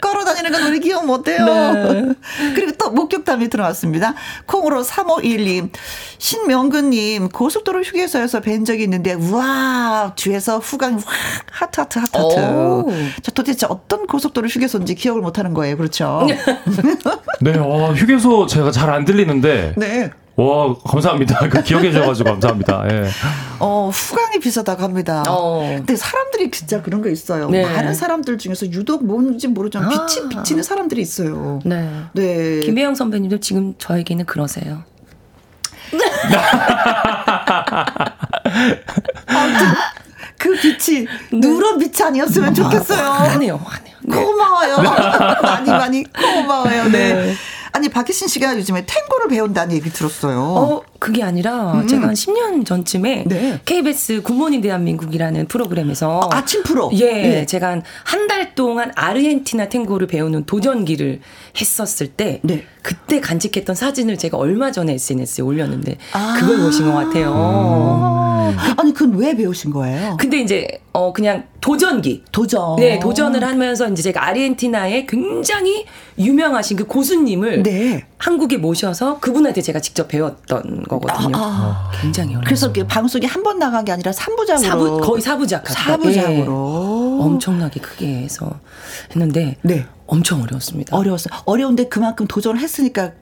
걸어다니는 건 우리 기억 못해요. 네. 그리고 또 목격담이 들어왔습니다. 콩으로 3512님, 신명근님, 고속도로 휴게소에서 뵌 적이 있는데, 우와, 뒤에서 후광 확, 하트, 하트, 하트, 하트. 오. 저 도대체 어떤 고속도로 휴게소인지 기억을 못 하는 거예요. 그렇죠? 네, 와, 휴게소 제가 잘 안 들리는데. 네. 와, 감사합니다. 그 기억해 주셔가지고 감사합니다. 예. 어, 후광이 비쳤다고 합니다. 어. 근데 사람들이 진짜 그런 거 있어요. 네. 많은 사람들 중에서 유독 뭔지 모르지만 빛이 아. 비치는 사람들이 있어요. 네. 네. 김혜영 선배님도 지금 저에게는 그러세요. 그 빛이 누런 빛이 아니었으면 좋겠어요. 화내요, 화내요. 네. 고마워요. 많이 많이 고마워요. 네. 네. 아니 박희신 씨가 요즘에 탱고를 배운다는 얘기 들었어요. 어, 그게 아니라 제가 한 10년 전쯤에 음. 네. KBS 굿모닝 대한민국이라는 프로그램에서 아, 아침 프로. 예, 예. 제가 한 한 달 동안 아르헨티나 탱고를 배우는 도전기를 했었을 때 네. 그때 간직했던 사진을 제가 얼마 전에 SNS에 올렸는데 아. 그걸 보신 것 같아요. 어. 아니 그건 왜 배우신 거예요? 근데 이제 어 그냥 도전기 도전. 네, 도전을 하면서 이제 제가 아르헨티나의 굉장히 유명하신 그 고수님을 네. 한국에 모셔서 그분한테 제가 직접 배웠던 거거든요. 아. 굉장히 어려워요. 그래서 방송에 한번 나간 게 아니라 3부작으로 사부, 거의 사부작 같다. 사부작으로. 예. 엄청나게 크게 해서 했는데 네. 엄청 어려웠습니다. 어려웠어요. 어려운데 그만큼 도전을 했으니까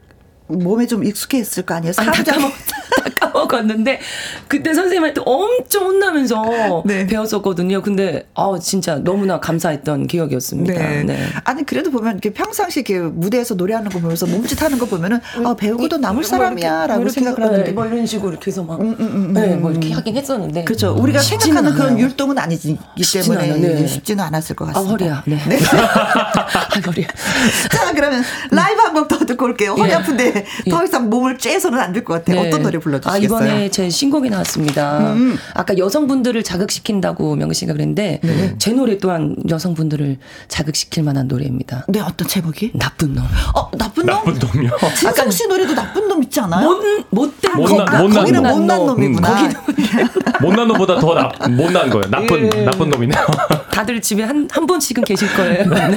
몸에 좀 익숙해졌을 거 아니에요. 아니, 다 사부작 까 먹었는데 그때 선생님한테 엄청 혼나면서 네. 배웠었거든요. 근데 아 진짜 너무나 감사했던 기억이었습니다. 네. 네. 아니 그래도 보면 이렇게 평상시 이렇게 무대에서 노래하는 거 보면서 몸짓하는 거 보면은 아 배우고도 남을 사람이야라고 뭐 생각을 해서, 하는데 네, 뭐 이런 식으로 이렇게 해서 막 네, 뭐 이렇게 하긴 했었는데 그렇죠. 우리가 생각하는 그런 않아요. 율동은 아니기 때문에 않아요. 네. 쉽지는 않았을 것아 같습니다. 허리야. 네. 아 허리야. 자 그러면 라이브 한곡더 듣고 올게요. 허리 예. 아픈데 더 이상 몸을 쬐서는 안 될 것 같아요. 네. 어떤 노래 아, 불러주 시겠어요? 이번에 제 신곡이 나왔습니다. 아까 여성분들을 자극시킨다고 명희 씨가 그랬는데 제 노래 또한 여성분들을 자극시킬 만한 노래입니다. 네 어떤 제목이? 나쁜 놈. 어 나쁜 놈? 나쁜 놈이요. 진성 씨 노래도 나쁜 놈 있지 않아요? 못 못된 못난- 아, 못난 거기는 놈. 못난 놈이구나. 음, 못난 놈보다 더 나, 못난 거예요. 나쁜 예. 나쁜 놈이네요. 다들 집에 한 한 번씩은 계실 거예요. 네.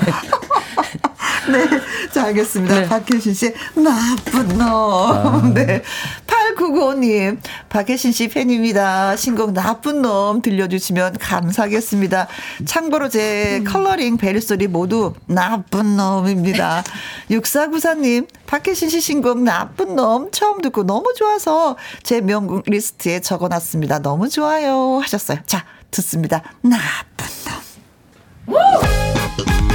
네. 자, 알겠습니다. 네. 박혜신 씨, 나쁜 놈. 네. 8995님, 박혜신 씨 팬입니다. 신곡 나쁜 놈 들려주시면 감사하겠습니다. 참고로 제 컬러링 벨소리 모두 나쁜 놈입니다. 6494님, 박혜신 씨 신곡 나쁜 놈 처음 듣고 너무 좋아서 제 명곡 리스트에 적어놨습니다. 너무 좋아요. 하셨어요. 자, 듣습니다. 나쁜 놈. 당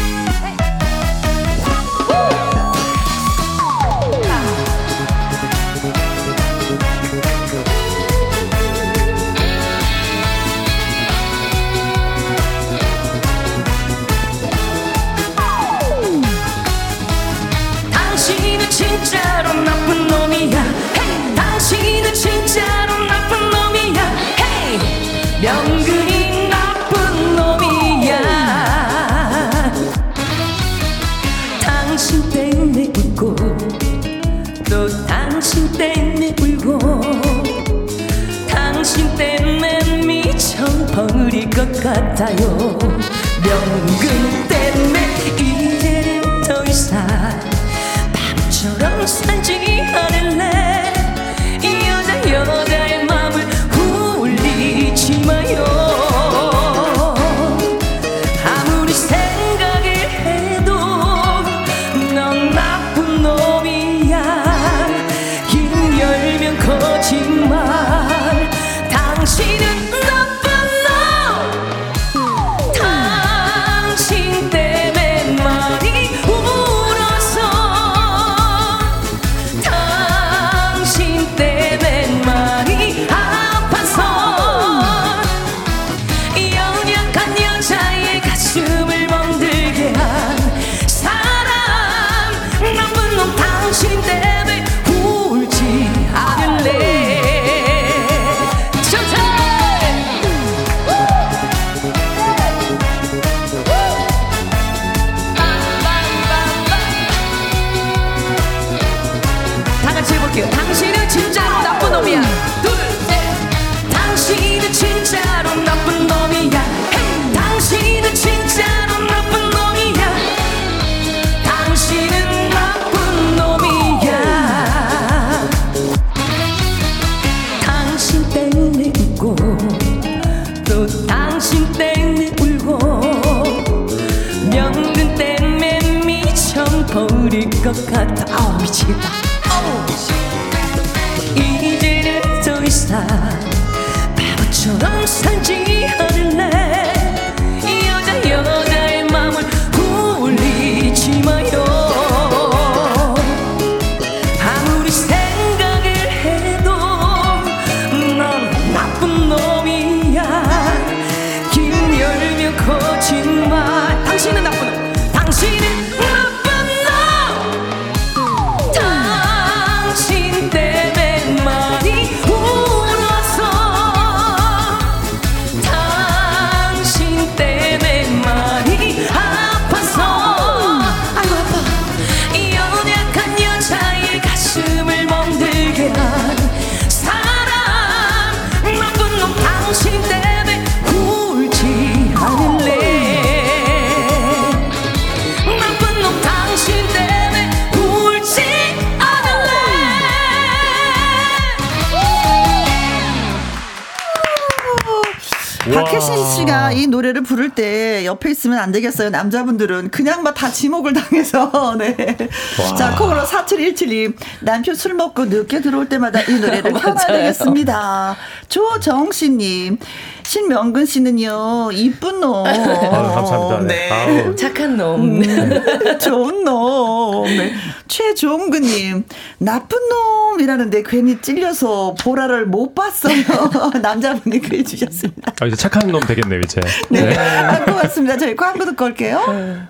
같아요 더 부를 때 옆에 있으면 안 되겠어요. 남자분들은 그냥 막 다 지목을 당해서. 네. 자, 콩으로 4717님. 남편 술 먹고 늦게 들어올 때마다 이 노래를 켜놔야. 되겠습니다. 조정씨 님. 신명근 씨는요, 이쁜 놈. 아유, 감사합니다. 네. 아우. 착한 놈 좋은 놈. 네. 최종근님, 나쁜 놈이라는데 괜히 찔려서 보라를 못 봤어요. 남자분이 그래 주셨습니다. 아, 이제 착한 놈 되겠네요, 이제. 네. 아, 고맙습니다. 저희 광고 듣고 올게요.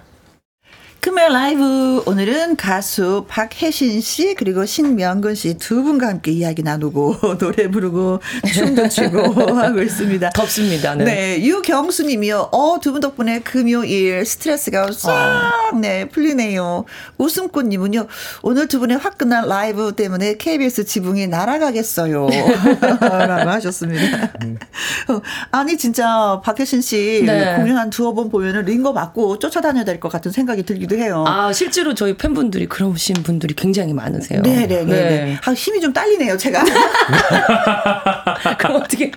금요일 라이브 오늘은 가수 박혜신 씨 그리고 신명근 씨 두 분과 함께 이야기 나누고 노래 부르고 춤도 추고 하고 있습니다. 덥습니다. 네. 네, 유경수 님이요. 어, 두 분 덕분에 금요일 스트레스가 싹, 네, 풀리네요. 웃음꽃 님은요. 오늘 두 분의 화끈한 라이브 때문에 KBS 지붕이 날아가겠어요. 라고 하셨습니다. 어, 아니, 진짜 박혜신 씨 네. 공연 한 두어 번 보면은 링거 맞고 쫓아다녀야 될 것 같은 생각이 들기도 해요. 아 실제로 저희 팬분들이 그러신 분들이 굉장히 많으세요. 네네네. 네. 아, 힘이 좀 딸리네요, 제가. 그럼 어떻게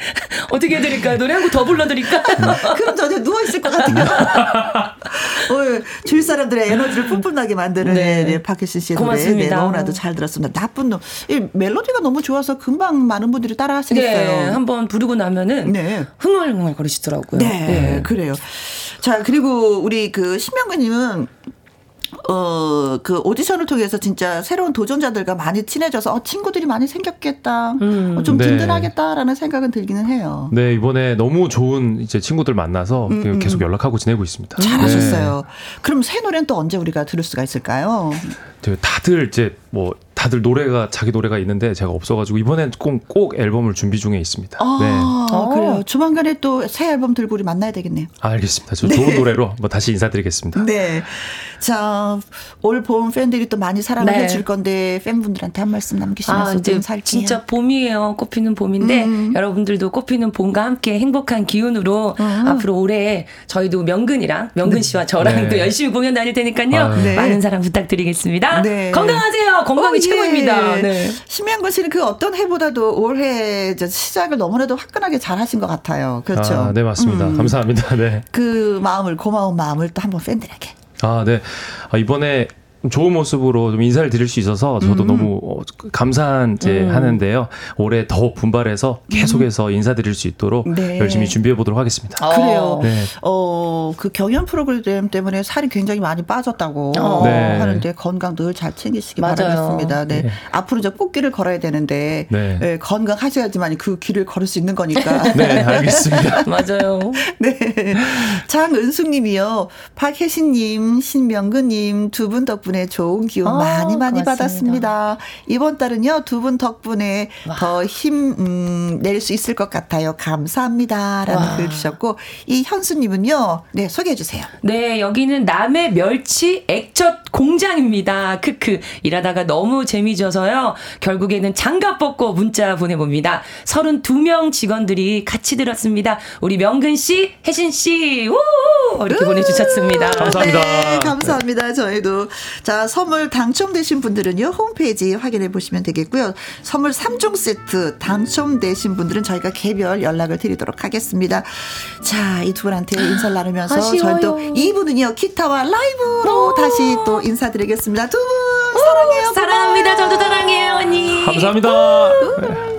어떻게 해드릴까요? 노래 한 곡 더 불러드릴까? 그럼 저 이제 누워 있을 것 같아요. 오늘 주위 사람들의 에너지를 뿜뿜나게 만드는 네. 네. 네, 박혜신 씨의 노래 네, 고맙습니다. 너무나도 잘 들었습니다. 나쁜 놈. 이 멜로디가 너무 좋아서 금방 많은 분들이 따라 네, 하시겠어요. 한번 부르고 나면은 네. 흥얼흥얼 거리시더라고요. 네, 그래요. 자, 그리고 우리 그 신명근님은 어, 그 오디션을 통해서 진짜 새로운 도전자들과 많이 친해져서 어, 친구들이 많이 생겼겠다. 어, 좀 네. 든든하겠다라는 생각은 들기는 해요. 네, 이번에 너무 좋은 이제 친구들 만나서 음, 계속 연락하고 지내고 있습니다. 잘하셨어요. 그럼 새 노래는 또 언제 우리가 들을 수가 있을까요? 네. 다들 이제 뭐 다들 노래가 자기 노래가 있는데 제가 없어가지고 이번엔 꼭, 꼭 앨범을 준비 중에 있습니다. 네. 아, 그래요. 조만간에 또 새 앨범 들고 우리 만나야 되겠네요. 알겠습니다. 저 좋은 노래로 뭐 다시 인사드리겠습니다. 네. 자, 올 봄 팬들이 또 많이 사랑을 네. 해줄 건데 팬분들한테 한 말씀 남기시면서 아, 이제 살게요. 진짜 봄이에요. 꽃피는 봄인데 음. 여러분들도 꽃피는 봄과 함께 행복한 기운으로 음. 앞으로 올해 저희도 명근이랑 명근 씨와 저랑 네. 또 열심히 공연 다닐 테니까요. 아, 네. 많은 사랑 부탁드리겠습니다. 네. 건강하세요. 건강이 어, 예. 최고입니다. 네. 심양권 씨는 그 어떤 해보다도 올해 저 시작을 너무나도 화끈하게 잘 하신 것 같아요. 그렇죠. 아, 네, 맞습니다. 음. 감사합니다. 네. 그 마음을, 고마운 마음을 또 한번 팬들에게. 아, 네. 아, 이번에 좋은 모습으로 좀 인사를 드릴 수 있어서 저도 음. 너무 어, 감사한 이제 하는데요. 올해 더 분발해서 계속해서 인사드릴 수 있도록 음. 네. 열심히 준비해 보도록 하겠습니다. 어. 그래요. 네. 어, 그 경연 프로그램 때문에 살이 굉장히 많이 빠졌다고 어. 네. 하는데 건강 늘 잘 챙기시기 맞아요. 바라겠습니다. 네. 네. 앞으로 이제 꽃길을 걸어야 되는데 네. 네, 건강하셔야지만 그 길을 걸을 수 있는 거니까. 네, 알겠습니다. 맞아요. 네. 장은숙 님이요. 박혜신 님, 신명근 님 두 분 덕분에 좋은 기운 아, 많이 많이 고맙습니다. 받았습니다. 이번 달은요 두 분 덕분에 더힘 음, 낼수 있을 것 같아요. 감사합니다 라는 와. 글 주셨고 이 현수님은요. 네 소개해 주세요. 네, 여기는 남해 멸치 액젓 공장입니다. 크크. 일하다가 너무 재미져서요. 결국에는 장갑 벗고 문자 보내봅니다. 32명 직원들이 같이 들었습니다. 우리 명근 씨, 혜신 씨, 우! 이렇게 보내주셨습니다. 감사합니다. 네, 감사합니다. 저희도 자 선물 당첨되신 분들은요 홈페이지 확인해 보시면 되겠고요. 선물 3종 세트 당첨되신 분들은 저희가 개별 연락을 드리도록 하겠습니다. 자 이 두 분한테 인사를 나누면서 아쉬워요. 저희 또 2부는요 기타와 라이브로 다시 또 인사드리겠습니다. 두 분 사랑해요. 사랑합니다. 저도 사랑해요, 언니. 감사합니다.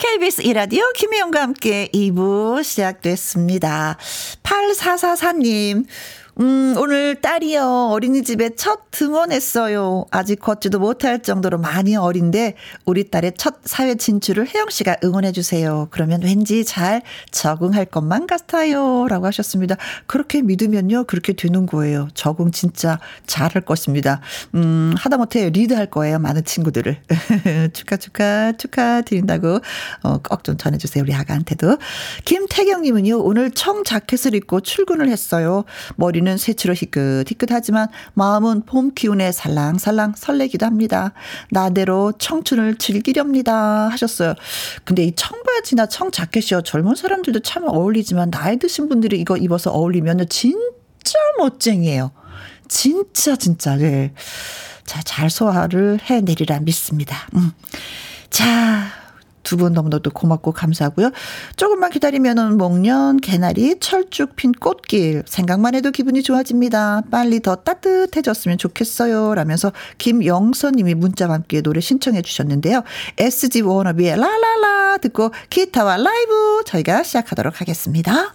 KBS 이라디오 김혜영과 함께 2부 시작됐습니다. 8444님, 음, 오늘 딸이요. 어린이집에 첫 등원했어요. 아직 걷지도 못할 정도로 많이 어린데 우리 딸의 첫 사회 진출을 혜영 씨가 응원해 주세요. 그러면 왠지 잘 적응할 것만 같아요. 라고 하셨습니다. 그렇게 믿으면요. 그렇게 되는 거예요. 적응 진짜 잘할 것입니다. 음, 하다못해 리드할 거예요. 많은 친구들을. 축하, 축하, 축하 드린다고 어, 꼭 좀 전해 주세요. 우리 아가한테도. 김태경 님은요. 오늘 청 자켓을 입고 출근을 했어요. 머리는 새치로 희끗희끗하지만 마음은 봄 기운에 살랑살랑 설레기도 합니다. 나대로 청춘을 즐기렵니다. 하셨어요. 근데 이 청바지나 청 자켓이요. 젊은 사람들도 참 어울리지만 나이 드신 분들이 이거 입어서 어울리면 진짜 멋쟁이에요. 진짜 진짜 네. 자, 잘 소화를 해내리라 믿습니다. 음. 자, 두 분 너무너무 고맙고 감사하고요. 조금만 기다리면은 목련, 개나리, 철쭉 핀 꽃길 생각만 해도 기분이 좋아집니다. 빨리 더 따뜻해졌으면 좋겠어요. 라면서 김영선님이 문자와 함께 노래 신청해 주셨는데요. SG 워너비의 라라라 듣고 기타와 라이브 저희가 시작하도록 하겠습니다.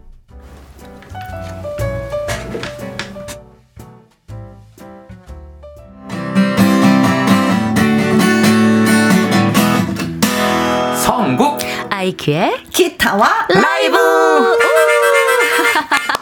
성국 아이큐의 기타와 라이브!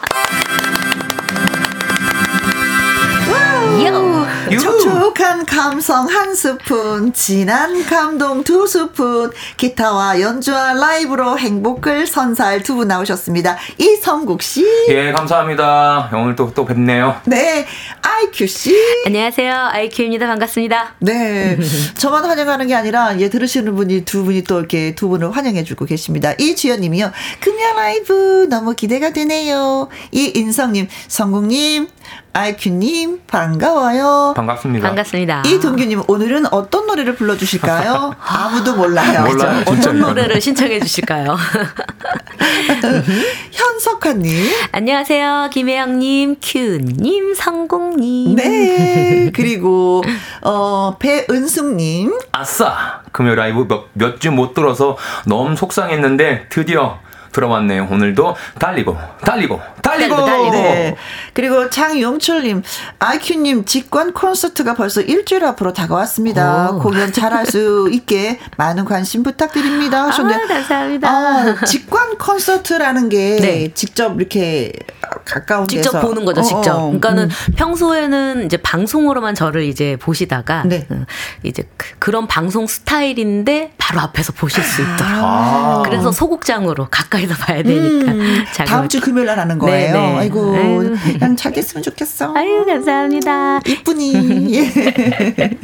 유. 촉촉한 감성 한 스푼, 진한 감동 두 스푼, 기타와 연주와 라이브로 행복을 선사할 두 분 나오셨습니다. 이성국 씨, 예 감사합니다 오늘 또 또 뵙네요 네, 아이큐 씨, 안녕하세요. 아이큐입니다. 반갑습니다. 네. 저만 환영하는 게 아니라, 예, 들으시는 분이 두 분이 또 이렇게 두 분을 환영해주고 계십니다. 이주연 님이요. 금요 라이브 너무 기대가 되네요. 이인성님, 성국님, 아이큐님, 반가워요. 반갑습니다 반갑습니다. 이동규님, 오늘은 어떤 노래를 불러주실까요? 아무도 몰라요. 몰라요 어떤. 노래를 신청해 주실까요? 현석화님. 안녕하세요. 김혜영님, 큐님, 성공님. 네. 그리고, 어, 배은숙님. 아싸 금요 라이브 몇 주 못 들어서 너무 속상했는데 드디어 들어왔네요 오늘도 달리고 달리고 달리고, 달리고. 네. 그리고 장용철님, 아이큐님 직관 콘서트가 벌써 일주일 앞으로 다가왔습니다. 오. 공연 잘할 수 있게 많은 관심 부탁드립니다. 하셨는데, 아, 감사합니다. 아, 직관 콘서트라는 게 네. 직접 이렇게 가까운 직접 데서 보는 거죠, 어, 직접. 어, 그러니까는 음. 평소에는 이제 방송으로만 저를 이제 보시다가 네. 어, 이제 그- 그런 방송 스타일인데 바로 앞에서 보실 수 있도록. 아. 그래서 소국장으로 가까이서 봐야 되니까. 음, 다음 주 금요일 날 하는 거예요. 네, 네. 아이고, 아유. 그냥 잘 됐으면 좋겠어. 아유, 감사합니다. 이쁘니. 예.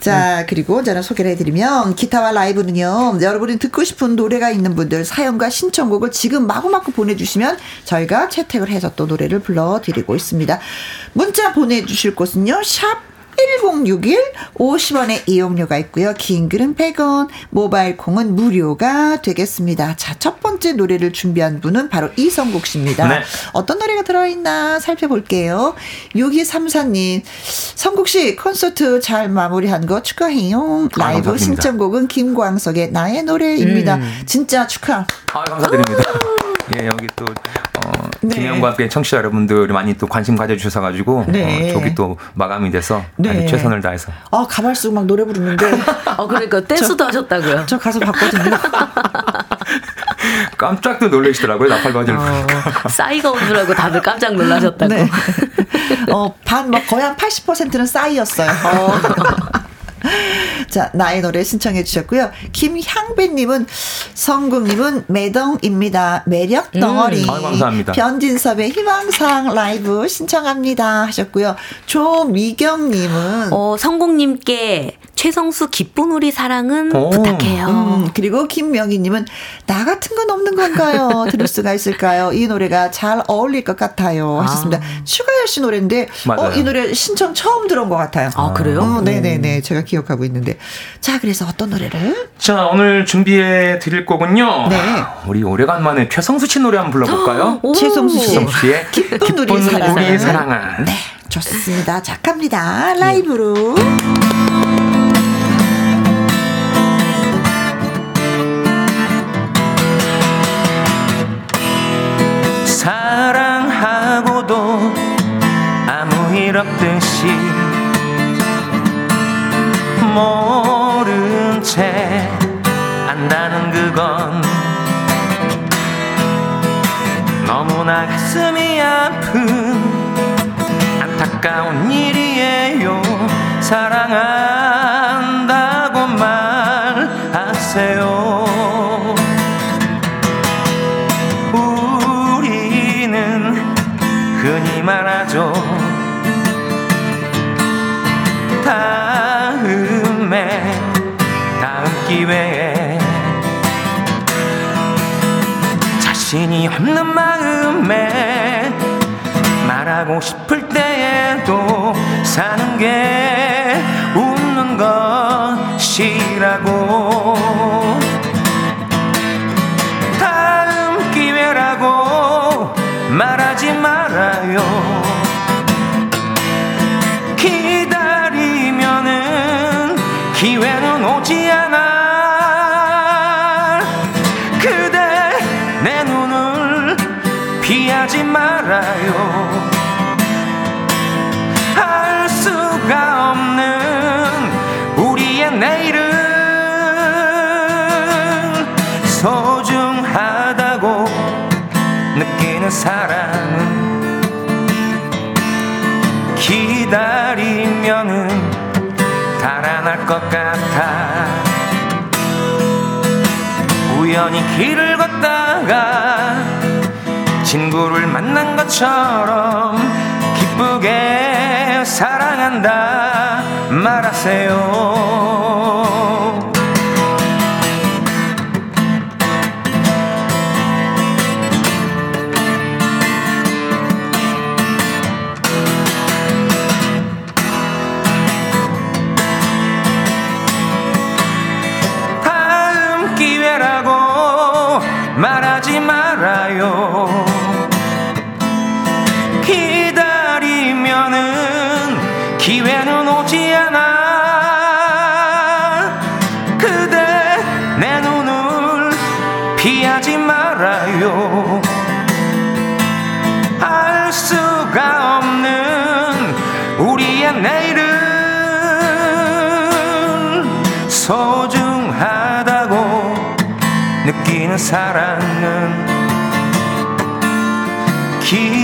자, 그리고 저는 소개를 해드리면, 기타와 라이브는요, 여러분이 듣고 싶은 노래가 있는 분들 사연과 신청곡을 지금 마구마구 보내주시면 저희가 채택을 해서 또 노래를 불러드리고 있습니다. 문자 보내주실 곳은요, 샵 1061 50원의 이용료가 있고요. 긴 글은 100원, 모바일 콩은 무료가 되겠습니다. 자, 첫 번째 노래를 준비한 분은 바로 이성국 씨입니다. 네. 어떤 노래가 들어있나 살펴볼게요. 6234님, 성국 씨 콘서트 잘 마무리한 거 축하해요. 아, 라이브 감사합니다. 신청곡은 김광석의 나의 노래입니다. 진짜 축하. 아 감사드립니다 예 여기 또 어, 네. 김영과 함께 청취자 여러분들이 많이 또 관심 가져주셔서 가지고 네. 어, 저기 또 마감이 돼서 네. 아주 최선을 다해서 아, 가발 쓰고 막 노래 부르는데. 어, 그러니까 댄스도 하셨다고요. 저 가서 봤거든요. 깜짝도 놀라시더라고요 나팔 바지를 보니까 싸이가 온 줄 알고 다들 깜짝 놀라셨다고. 네. 어, 반, 뭐, 거의 한 80%는 싸이였어요. 자, 나의 노래 신청해 주셨고요. 김향배님은, 성국님은 매덩입니다. 매력 덩어리. 음. 아유, 감사합니다. 변진섭의 희망상 라이브 신청합니다. 하셨고요. 조미경님은, 어, 성공님께 최성수 기쁜 우리 사랑은 오. 부탁해요. 음, 그리고 김명희님은 나 같은 건 없는 건가요? 들을 수가 있을까요? 이 노래가 잘 어울릴 것 같아요. 하셨습니다. 추가열 씨 노래인데. 어, 이 노래 신청 처음 들은 것 같아요. 아, 그래요? 어, 네네네. 제가 기억하고 있는데. 자, 그래서 어떤 노래를? 자 오늘 준비해 드릴 곡은요 네. 우리 오래간만에 최성수 씨 노래 한번 불러볼까요? 오. 최성수 씨. 최성수 씨의 기쁜 우리 사랑. 우리 사랑은 네, 좋습니다. 자, 갑니다. 라이브로. 일 없듯이 모른 채 안다는 그건 너무나 가슴이 아픈 안타까운 일이에요. 사랑한 하고 싶을 때에도 사는 게 웃는 것이라고. 다음 기회라고 말하지 말아요 것 같아. 우연히 길을 걷다가 친구를 만난 것처럼 기쁘게 사랑한다. 말하세요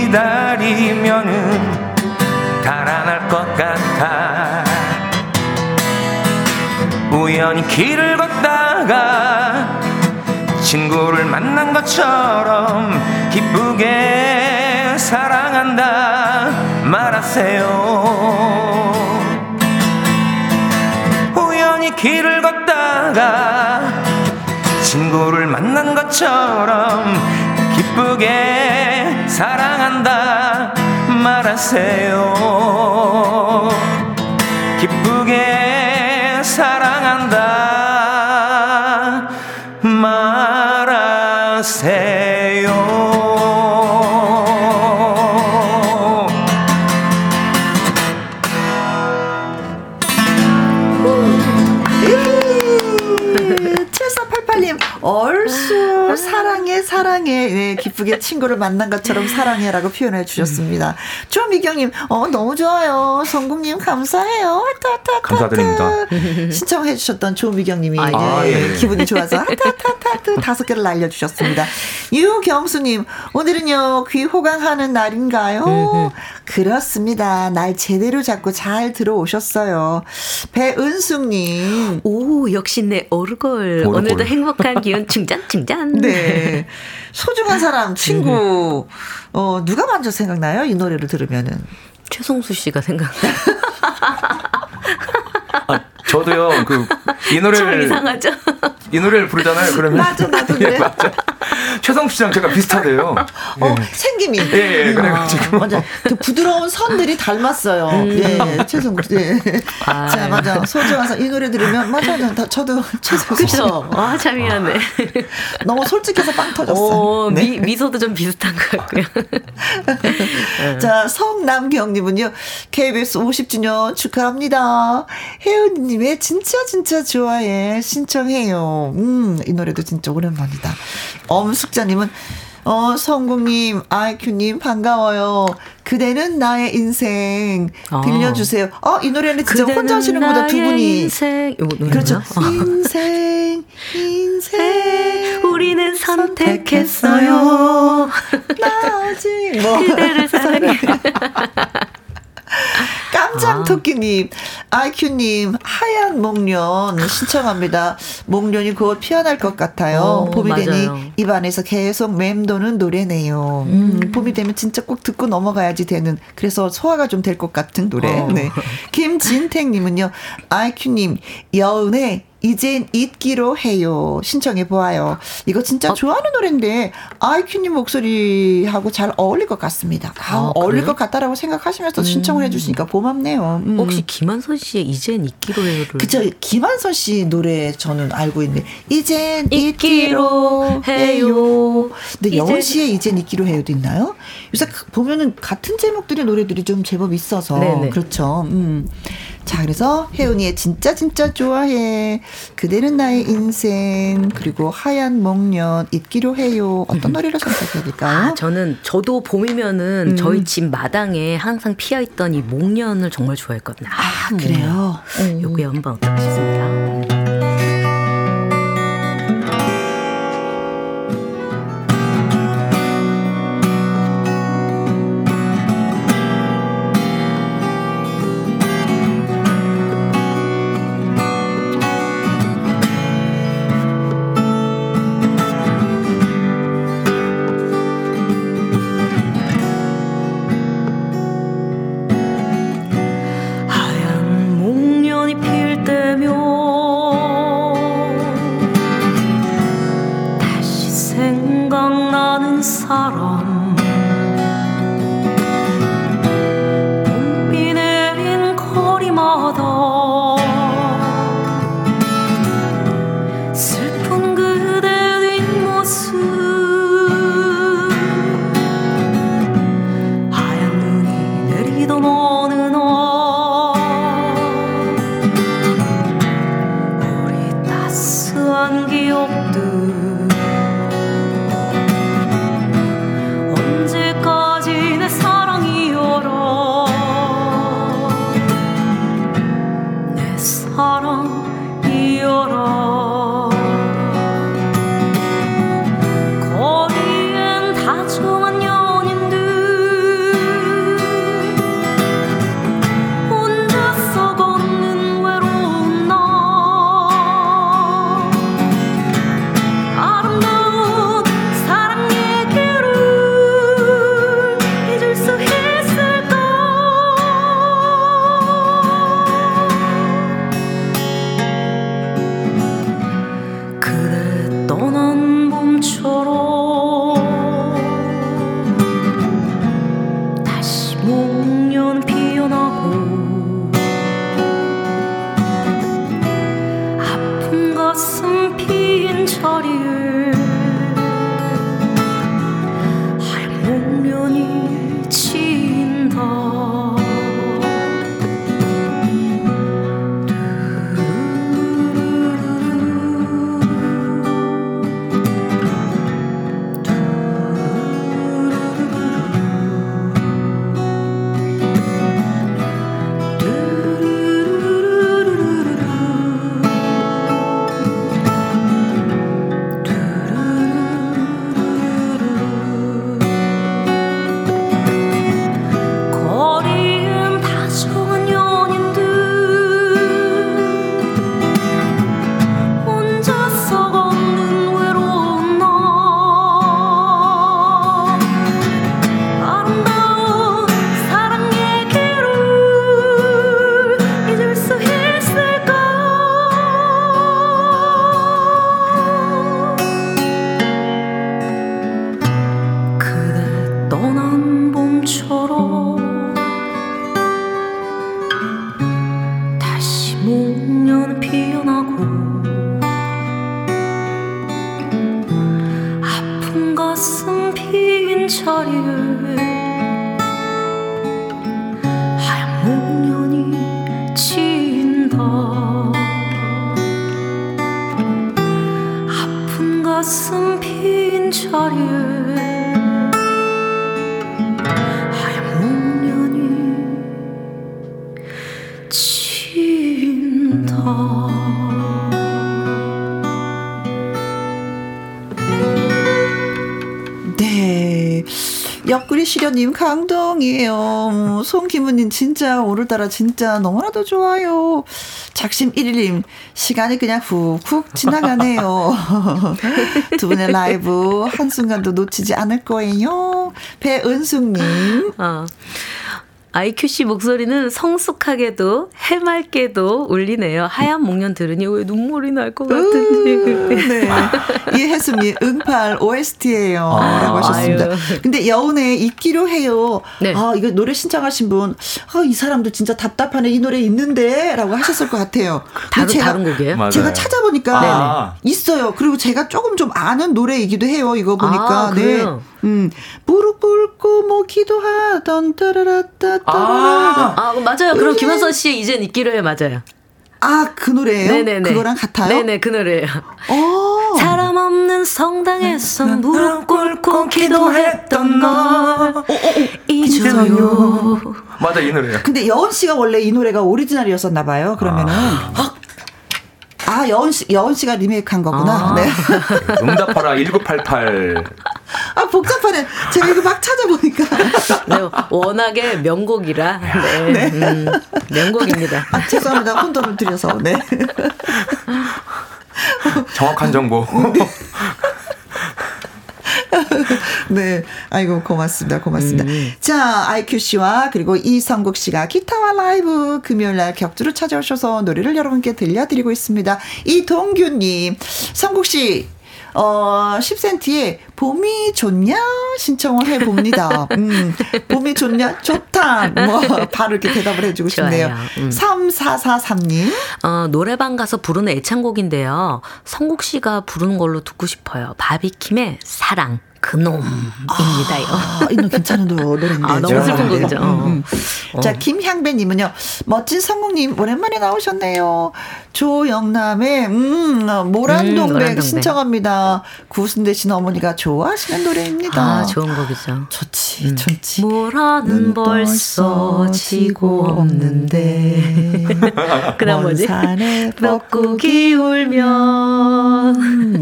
기다리면은 달아날 것 같아. 우연히 길을 걷다가 친구를 만난 것처럼 기쁘게 사랑한다 말하세요. 우연히 길을 걷다가 친구를 만난 것처럼 기쁘게 사랑한다 말하세요. 기쁘게 사랑한다 말하세요 사랑해. 네, 기쁘게 친구를 만난 것처럼 사랑해라고 표현해 주셨습니다. 조미경님, 어, 너무 좋아요. 성국님, 감사해요. 하트, 하트, 하트. 감사드립니다. 신청해 주셨던 조미경님이 아, 예, 예. 기분이 좋아서 하트, 하트, 하트, 하트 다섯 개를 날려주셨습니다. 유경수님, 오늘은요, 귀 호강하는 날인가요? 그렇습니다. 날 제대로 잡고 잘 들어오셨어요. 배은숙님, 오, 역시 내. 오르골. 오늘도 행복한 기운 충전, 충전. 네. 소중한 사람, 친구, 어, 누가 먼저 생각나요? 이 노래를 들으면은. 최성수 씨가 생각나. 저도요 그이참 노래를 이상하죠? 이 노래를 부르잖아요 그러면 맞아, 나도 그래. 예, 맞아. 최성수 씨랑 제가 비슷하대요 어, 생김이. 예, 예, 그래가지고. 어, 맞아. 그 부드러운 선들이 닮았어요. 예, 최성국 씨. 예. 자, 맞아. 소중해서 이 노래 들으면, 맞아. 다, 저도 씨. 그쵸? 아, 참 미안해. 너무 솔직해서 빵 터졌어요. 오, 네. 미, 미소도 좀 비슷한 것 같고요. 자, 성남경님은요, KBS 50주년 축하합니다. 혜은님의 진짜 진짜 좋아해 신청해요. 음, 이 노래도 진짜 오랜만이다. 엄숙자님은 어, 성국님, 아이큐님, 반가워요. 그대는 나의 인생. 아. 들려주세요. 어, 이 노래는 진짜 혼자 하시는 것보다 두 분이. 인생. 그렇죠. 어. 인생, 인생. 우리는 선택했어요. 나지. 뭐. 그대를 사랑해. 깜장토끼님, 아 이큐님, 하얀 목련 신청합니다. 목련이 곧 피어날 것 같아요. 어, 봄이 맞아요. 되니 입안에서 계속 맴도는 노래네요. 음, 봄이 되면 진짜 꼭 듣고 넘어가야지 되는, 그래서 소화가 좀 될 것 같은 노래. 어. 네. 김진택님은요, 아이큐님, 여운의 이젠 잊기로 해요. 신청해 보아요. 이거 진짜 좋아하는 노래인데 아이큐님 목소리하고 잘 어울릴 것 같습니다. 아, 아, 어울릴 그래요? 것 같다라고 생각하시면서 신청을 해주시니까 고맙네요. 음. 혹시 김한선 씨의 이젠 잊기로 해요를 그쵸 김한선 씨 노래 저는 알고 있는데 이젠 잊기로 해요. 근데 이젠- 씨의 이젠 잊기로 해요도 있나요? 요새 그- 보면은 같은 제목들의 노래들이 좀 제법 있어서 네네. 그렇죠. 음. 자 그래서 혜은이의 진짜 진짜 좋아해 그대는 나의 인생 그리고 하얀 목련 잊기로 해요 어떤 노래를 선택해야 될까요? 아, 저는 저도 봄이면은 음. 저희 집 마당에 항상 피어 있던 이 목련 을 정말 좋아했거든요. 아, 그래요? 목련. 요게 한번 어떨까 싶습니다. 옆구리 시련님 감동이에요. 송기무님 진짜 오늘따라 진짜 너무나도 좋아요. 작심 1일님 시간이 그냥 훅훅 지나가네요. 두 분의 라이브 한순간도 놓치지 않을 거예요. 배은숙님. 어. 아이큐 씨 목소리는 성숙하게도 해맑게도 울리네요. 하얀 목련 들으니 왜 눈물이 날 것 같은지. 네. 이혜수님, 응팔 OST예요. 아, 라고 하셨습니다. 아유. 근데 여운에 있기로 해요. 네. 아, 이거 노래 신청하신 분, 아, 이 사람도 진짜 답답하네. 이 노래 있는데. 라고 하셨을 것 같아요. 다른, 제가, 다른 곡이에요? 맞아요. 제가 찾아보니까 아. 있어요. 그리고 제가 조금 좀 아는 노래이기도 해요. 이거 보니까. 아, 네. 음, 무릎 꿇고 뭐 기도하던 따라라따 따라라. 아, 맞아요. 그럼 김현선 씨의 이젠 있기로 해 맞아요. 아, 그 노래예요? 네네네. 그거랑 같아요? 네네, 그 노래예요. 어. 사람 없는 성당에서 무릎 꿇고 기도했던 널 잊어요. 맞아 이 노래요. 근데 여은 씨가 원래 이 노래가 오리지널이었었나 봐요. 그러면은 아, 여은 씨 여은 씨가 리메이크한 거구나. 아. 네. 응답하라 1988. 아 복잡하네. 제가 이거 막 찾아보니까 네, 워낙에 명곡이라. 네. 음, 명곡입니다. 아, 죄송합니다. 혼돈을 드려서. 네. 정확한 정보. 네. 아이고, 고맙습니다. 고맙습니다. 음. 자, 아이큐 씨와 그리고 이성국 씨가 기타와 라이브 금요일 날 격주로 찾아오셔서 노래를 여러분께 들려드리고 있습니다. 이동규님, 성국 씨, 어, 10cm의 봄이 좋냐? 신청을 해봅니다. 음, 봄이 좋냐? 좋다. 뭐, 바로 이렇게 대답을 해주고 싶네요. 좋아요. 음. 3443님. 어, 노래방 가서 부르는 애창곡인데요. 성국 씨가 부르는 걸로 듣고 싶어요. 바비킴의 사랑. 그놈입니다요. 아, 이 노래 괜찮은 노- 노래인데. 아, 너무 슬픈 네. 곡이죠. 음, 음. 자, 김향배님은요, 멋진 성국님, 오랜만에 나오셨네요. 조영남의, 음, 음, 모란동백 모란동백. 신청합니다. 구순대 씨는 어머니가 좋아하시는 노래입니다. 아, 좋은 곡이죠. 좋지, 좋지. 모라는 벌써 지고 없는데. 그다음 뭐지? 산에 벚꽃이 울면.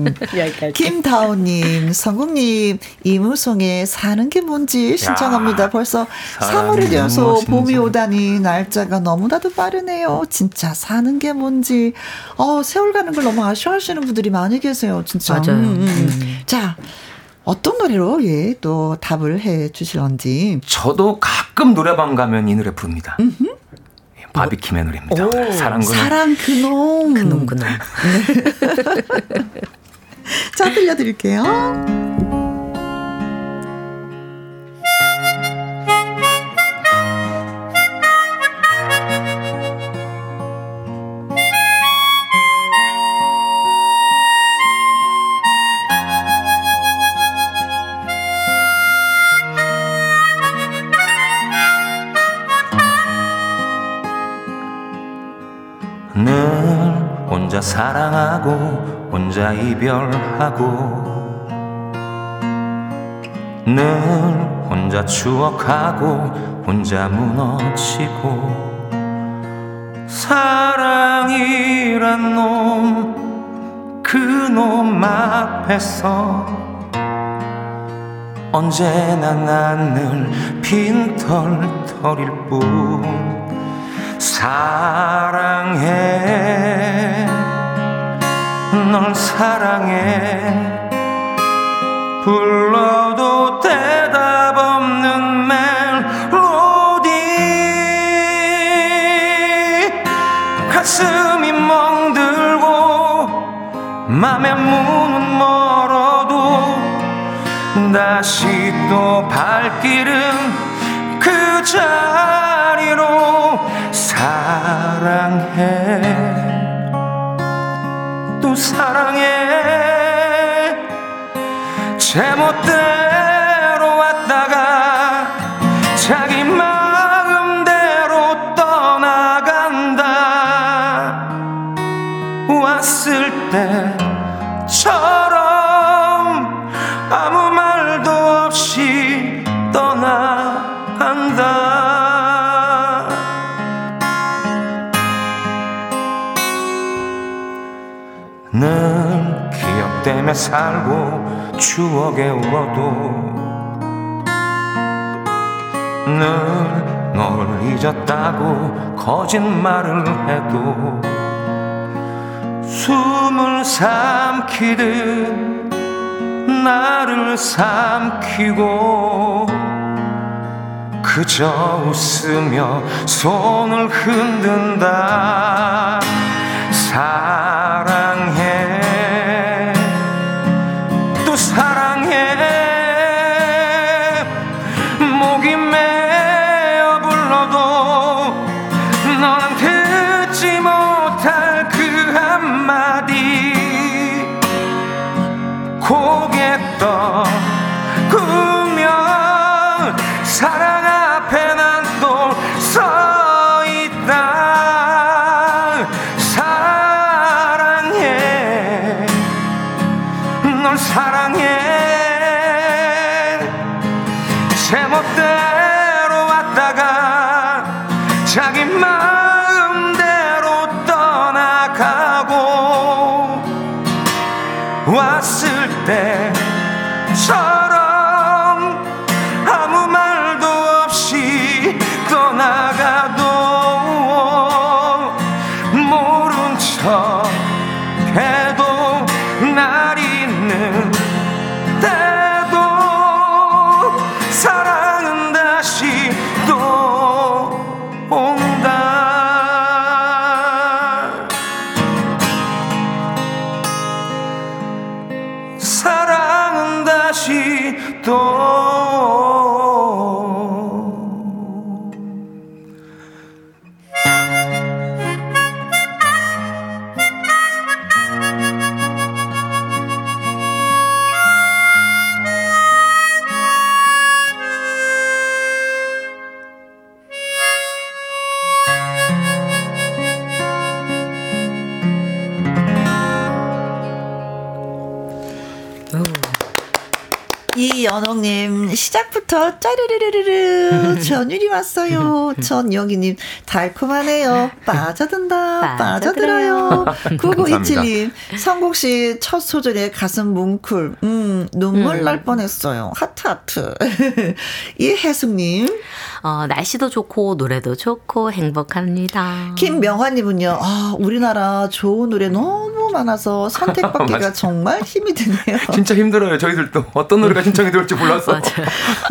여기까지. 김다우님, 성국님, 이무송의 사는 게 뭔지 신청합니다. 야, 벌써 사는 3월이 게 되어서 무엇인지. 봄이 오다니 날짜가 너무나도 빠르네요. 진짜 사는 게 뭔지. 어, 세월 가는 걸 너무 아쉬워하시는 분들이 많이 계세요. 진짜. 맞아요. 음. 자, 어떤 노래로 예, 또 답을 해 주실런지. 저도 가끔 노래방 가면 이 노래 부릅니다. 예, 바비킴의 노래입니다. 사랑 그놈. 사랑 그놈. 그놈, 그놈. 자, 들려드릴게요. 혼자 이별하고 늘 혼자 추억하고 혼자 무너지고 사랑이란 놈 그놈 앞에서 언제나 난 늘 빈털터릴 뿐 사랑해 널 사랑해. 불러도 대답 없는 멜로디. 가슴이 멍들고 맘의 문은 멀어도 다시 또 발길은 그 자리로 사랑해. 또 사랑해 제멋대 살고 추억에 울어도 널 잊었다고 거짓말을 해도 숨을 삼키듯 나를 삼키고 그저 웃으며 손을 흔든다. 사 시작부터 짜르르르르르 전율이 왔어요. 전영희님 달콤하네요. 빠져든다 빠져들어요. 9927님 성국 씨 첫 소절에 가슴 뭉클 음 눈물 날 뻔했어요. 하트 하트. 이혜숙님 어, 날씨도 좋고 노래도 좋고 행복합니다. 김명환님은요. 아 우리나라 좋은 노래 너무 많아서 선택받기가. 정말 힘이 드네요. 진짜 힘들어요. 저희들도 어떤 노래가 신청이 들어올지 몰라서.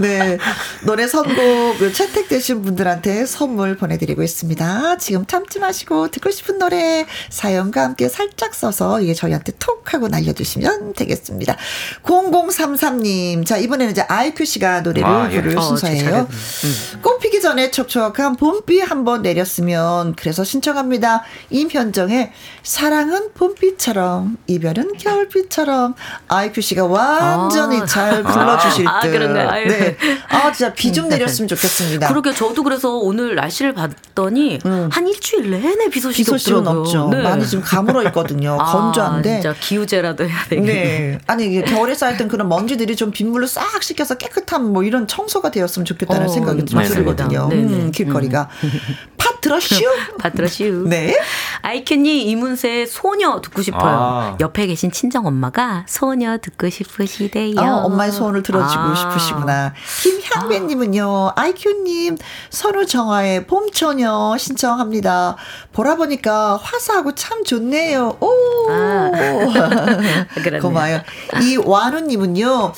네. 노래 선곡 채택되신 분들한테 선물 보내드리고 있습니다. 지금 참지 마시고 듣고 싶은 노래 사연과 함께 살짝 써서 이게 저희한테 톡 하고 날려주시면 되겠습니다. 0033님. 자, 이번에는 이제 IQ씨가 노래를 아, 예. 부를 어, 제 순서예요. 차례. 꽃피기 전에 촉촉한 봄비 한번 내렸으면 그래서 신청합니다. 임현정의 사랑은 봄비처럼 이별은 겨울비처럼 아이큐 씨가 완전히 아. 잘 불러주실 아, 듯. 그런가요? 아유. 네. 아 진짜 비 좀 내렸으면 좋겠습니다. 그러게 저도 그래서 오늘 날씨를 봤더니 한 일주일 내내 비 소식이 비 소식은 없더라고요. 없죠. 네. 많이 지금 가물어 있거든요. 아, 건조한데. 진짜 기우제라도 해야 되겠네. 네. 아니, 이게 겨울에 쌓였던 그런 먼지들이 좀 빗물로 싹 씻겨서 깨끗한 뭐 이런 청소가 되었으면 좋겠다는 어, 생각이 좀. 들거든요. 네네. 음, 길거리가. 팥 들었슈? 받들어슈. 네. 아이큐니 이문세의 소녀 듣고 싶어요. 아. 옆에 계신 친정 엄마가 소녀 듣고 싶으시대요. 어, 엄마의 소원을 들어주고 아. 싶으시구나. 김 향배님은요, 아 이큐님, 선우정아의 봄처녀 신청합니다. 보라 보니까 화사하고 참 좋네요. 오! 아. 고마워요. 이완우님은요,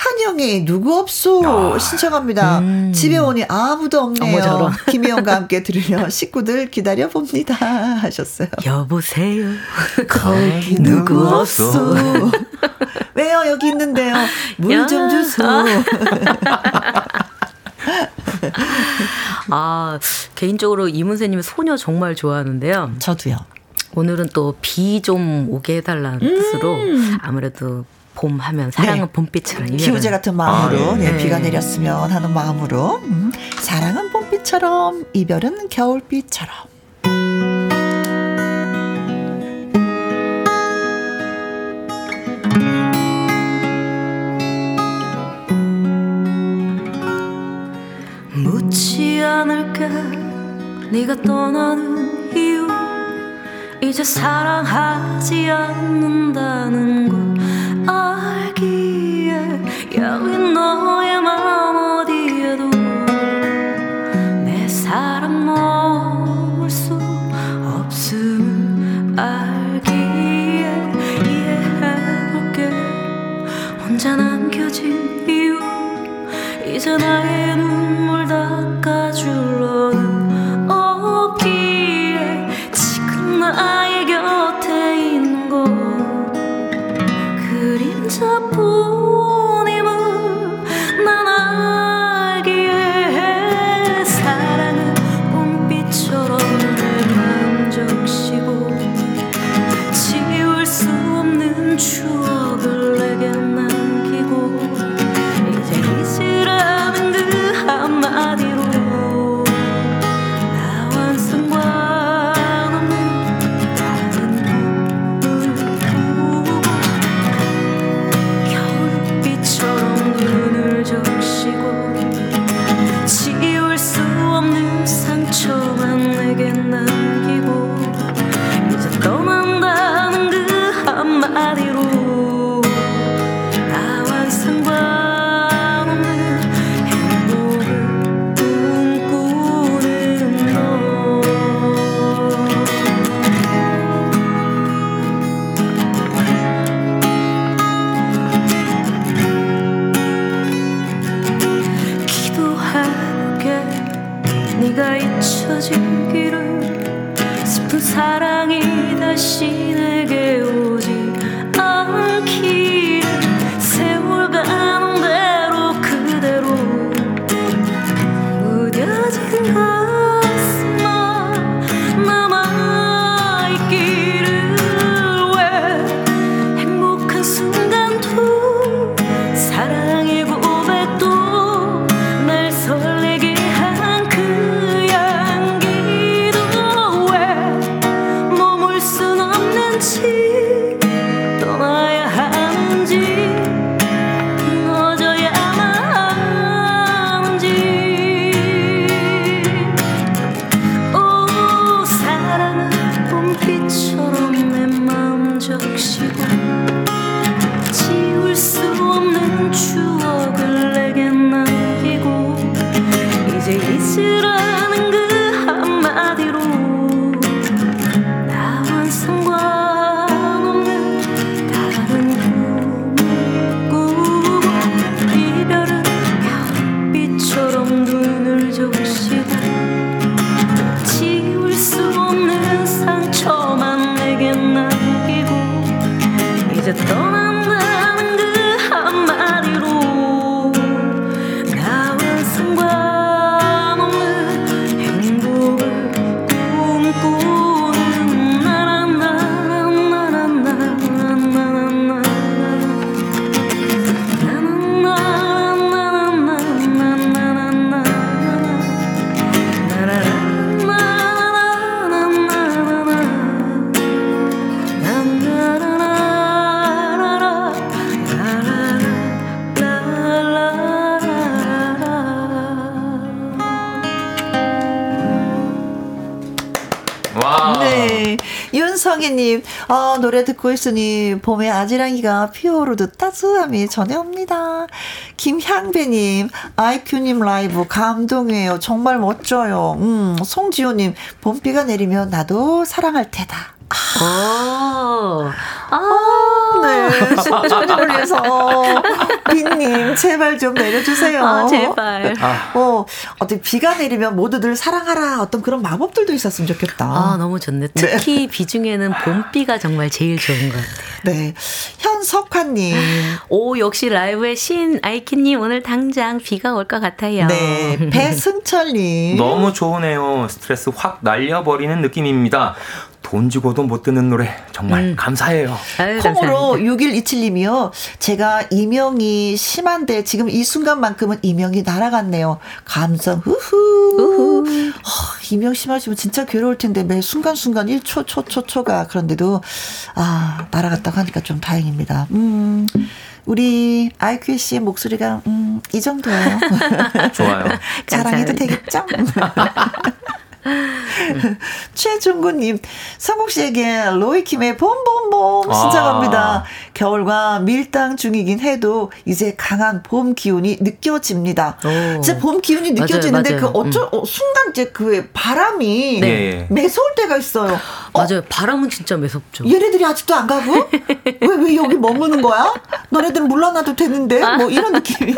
한영의 누구 없소 신청합니다. 집에 오니 아무도 없네요. 저런. 김혜영과 함께 들으려 식구들 기다려 봅니다. 하셨어요. 여보세요. 거기 누구 없소. 왜요? 여기 있는데요. 물좀 야. 주소. 아 개인적으로 이문세님의 소녀 정말 좋아하는데요. 저도요. 오늘은 또 비 좀 오게 해달라는 뜻으로 아무래도 봄 하면 사랑은 음. 네. 봄빛처럼 기우제 같은 마음으로 아, 네, 네. 비가 내렸으면 하는 마음으로 음, 사랑은 봄비처럼 이별은 겨울비처럼 묻지 않을게 네가 떠나는 이유 이제 사랑하지 않는다는 걸 알기에 여기 너의 마음 어디에도 내 사랑 머물 수 없음 알기에 이해해볼게. 혼자 남겨진 이유 이제 나의 눈물 닦아줄러. 나의 곁에 있는 것 그림자뿐 노래 듣고 있으니 봄의 아지랑이가 피어오르듯 따스함이 전해옵니다. 김향배님, 아이큐님 라이브 감동이에요. 정말 멋져요. 음, 송지호님, 봄비가 내리면 나도 사랑할 테다. 오. 아, 네, 송정을 위해서 빈님 제발 좀 내려주세요. 아, 제발. 어, 어떻게 비가 내리면 모두들 사랑하라 어떤 그런 마법들도 있었으면 좋겠다. 아, 너무 좋네. 특히 비 중에는 봄비가 정말 제일 좋은 것 같아요. 네, 현석환님. 오, 역시 라이브의 신 아이키님 오늘 당장 비가 올 것 같아요. 네, 배승철님. 너무 좋으네요. 스트레스 확 날려버리는 느낌입니다. 돈 주고도 못 듣는 노래 정말 감사해요. 아유, 콩으로 감사합니다. 6127님이요. 제가 이명이 심한데 지금 이 순간만큼은 이명이 날아갔네요. 감성 후후. 어, 이명 심하시면 진짜 괴로울 텐데 매 순간순간 1초 초초 초가 그런데도 아 날아갔다고 하니까 좀 다행입니다. 음. 우리 아이큐 씨의 목소리가 음, 이 정도예요. 좋아요. 자랑해도 되겠죠? 최중구님, 성국 씨에게 로이킴의 봄봄봄 신청합니다. 아. 겨울과 밀당 중이긴 해도 이제 강한 봄 기운이 느껴집니다. 오. 진짜 봄 기운이 맞아요, 느껴지는데 맞아요. 그 어쩔 어, 순간 이제 그 바람이 네. 예. 매서울 때가 있어요. 어, 맞아요. 바람은 진짜 매섭죠. 얘네들이 아직도 안 가고? 왜, 왜 여기 머무는 거야? 너네들 물러나도 되는데? 뭐 이런 느낌이.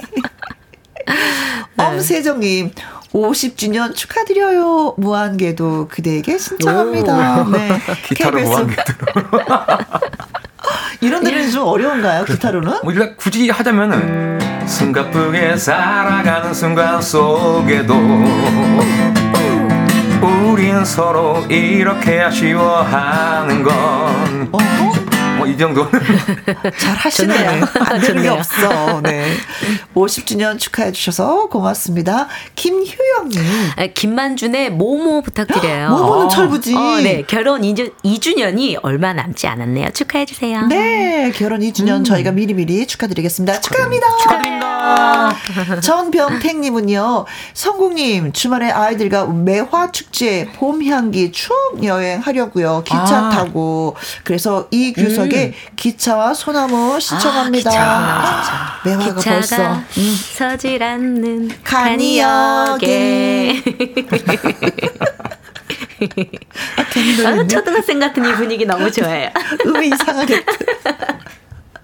염세정님 50주년 축하드려요. 무한궤도 그대에게 신청합니다. 네. 기타로 무한궤도로. 이런 노래는 좀 어려운가요? 기타로는? 뭐 이렇게 굳이 하자면은 숨가쁘게 살아가는 순간 속에도 우린 서로 이렇게 아쉬워하는 건 어허. 뭐 이 정도는 잘 하시네요. 안 되는 게. 없어. 네. 50주년 축하해 주셔서 고맙습니다. 김효영님. 아, 김만준의 모모 부탁드려요. 모모는 철부지. 어, 네. 결혼 2주, 2주년이 얼마 남지 않았네요. 축하해 주세요. 네, 결혼 2주년 저희가 미리미리 축하드리겠습니다. 축하합니다. 축하드립니다. 전병택님은요, 성국님, 주말에 아이들과 매화축제 봄향기 추억 여행 하려고요. 기차 아. 타고. 그래서 이 규석 에 기차와 소나무 신청합니다. 아, 매화가 기차가 벌써. 음. 서질 않는 간이역에. 아, 아? 초등학생 같은 이 분위기 너무 좋아요. 음이 이상하게.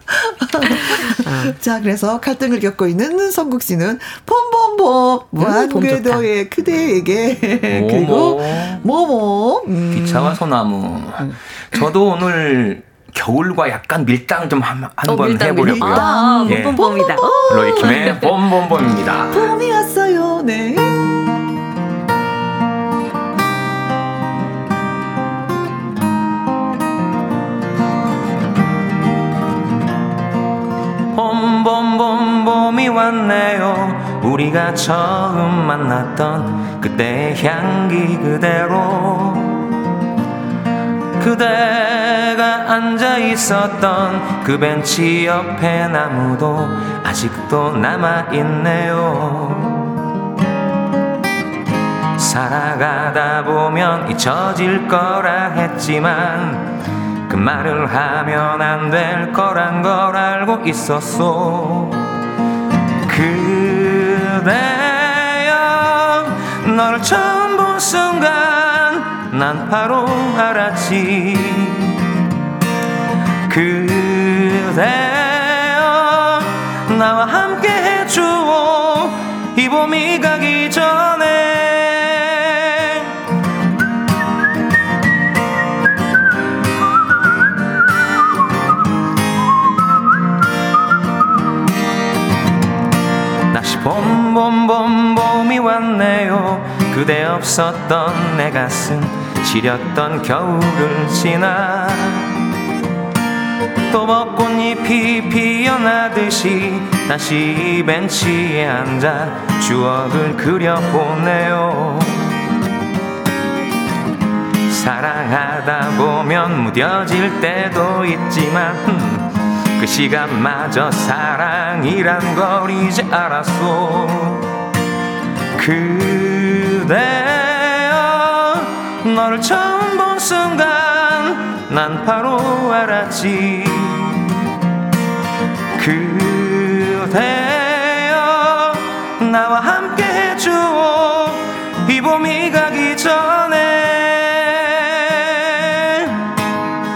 자, 그래서 갈등을 겪고 있는 성국 씨는 봄봄봄 무한궤도의 그대에게 그리고 모모 음. 기차와 소나무. 저도 오늘 겨울과 약간 밀당 좀 한- 한번 밀당, 해보려고요. 밀당. 아, 예. 봄봄봄이다. 로이킴의 봄봄봄입니다. 봄이 왔어요. 네. 봄봄봄봄이 왔네요 우리가 처음 만났던 그때의 향기 그대로 그대가 앉아 있었던 그 벤치 옆에 나무도 아직도 남아 있네요. 살아가다 보면 잊혀질 거라 했지만 그 말을 하면 안 될 거란 걸 알고 있었소. 그대여 너를 처음 본 순간 난 바로 알았지. 그대여 나와 함께 해주오 이 봄이 가기 전에. 다시 봄봄봄 봄이 왔네요. 그대 없었던 내 가슴 시렸던 겨울을 지나 또 벚꽃잎이 피어나듯이 다시 이 벤치에 앉아 추억을 그려보네요. 사랑하다 보면 무뎌질 때도 있지만 흠, 그 시간마저 사랑이란 걸 이제 알았소. 그대여 너를 처음 본 순간 난 바로 알았지. 그대여 나와 함께 해주오 이 봄이 가기 전에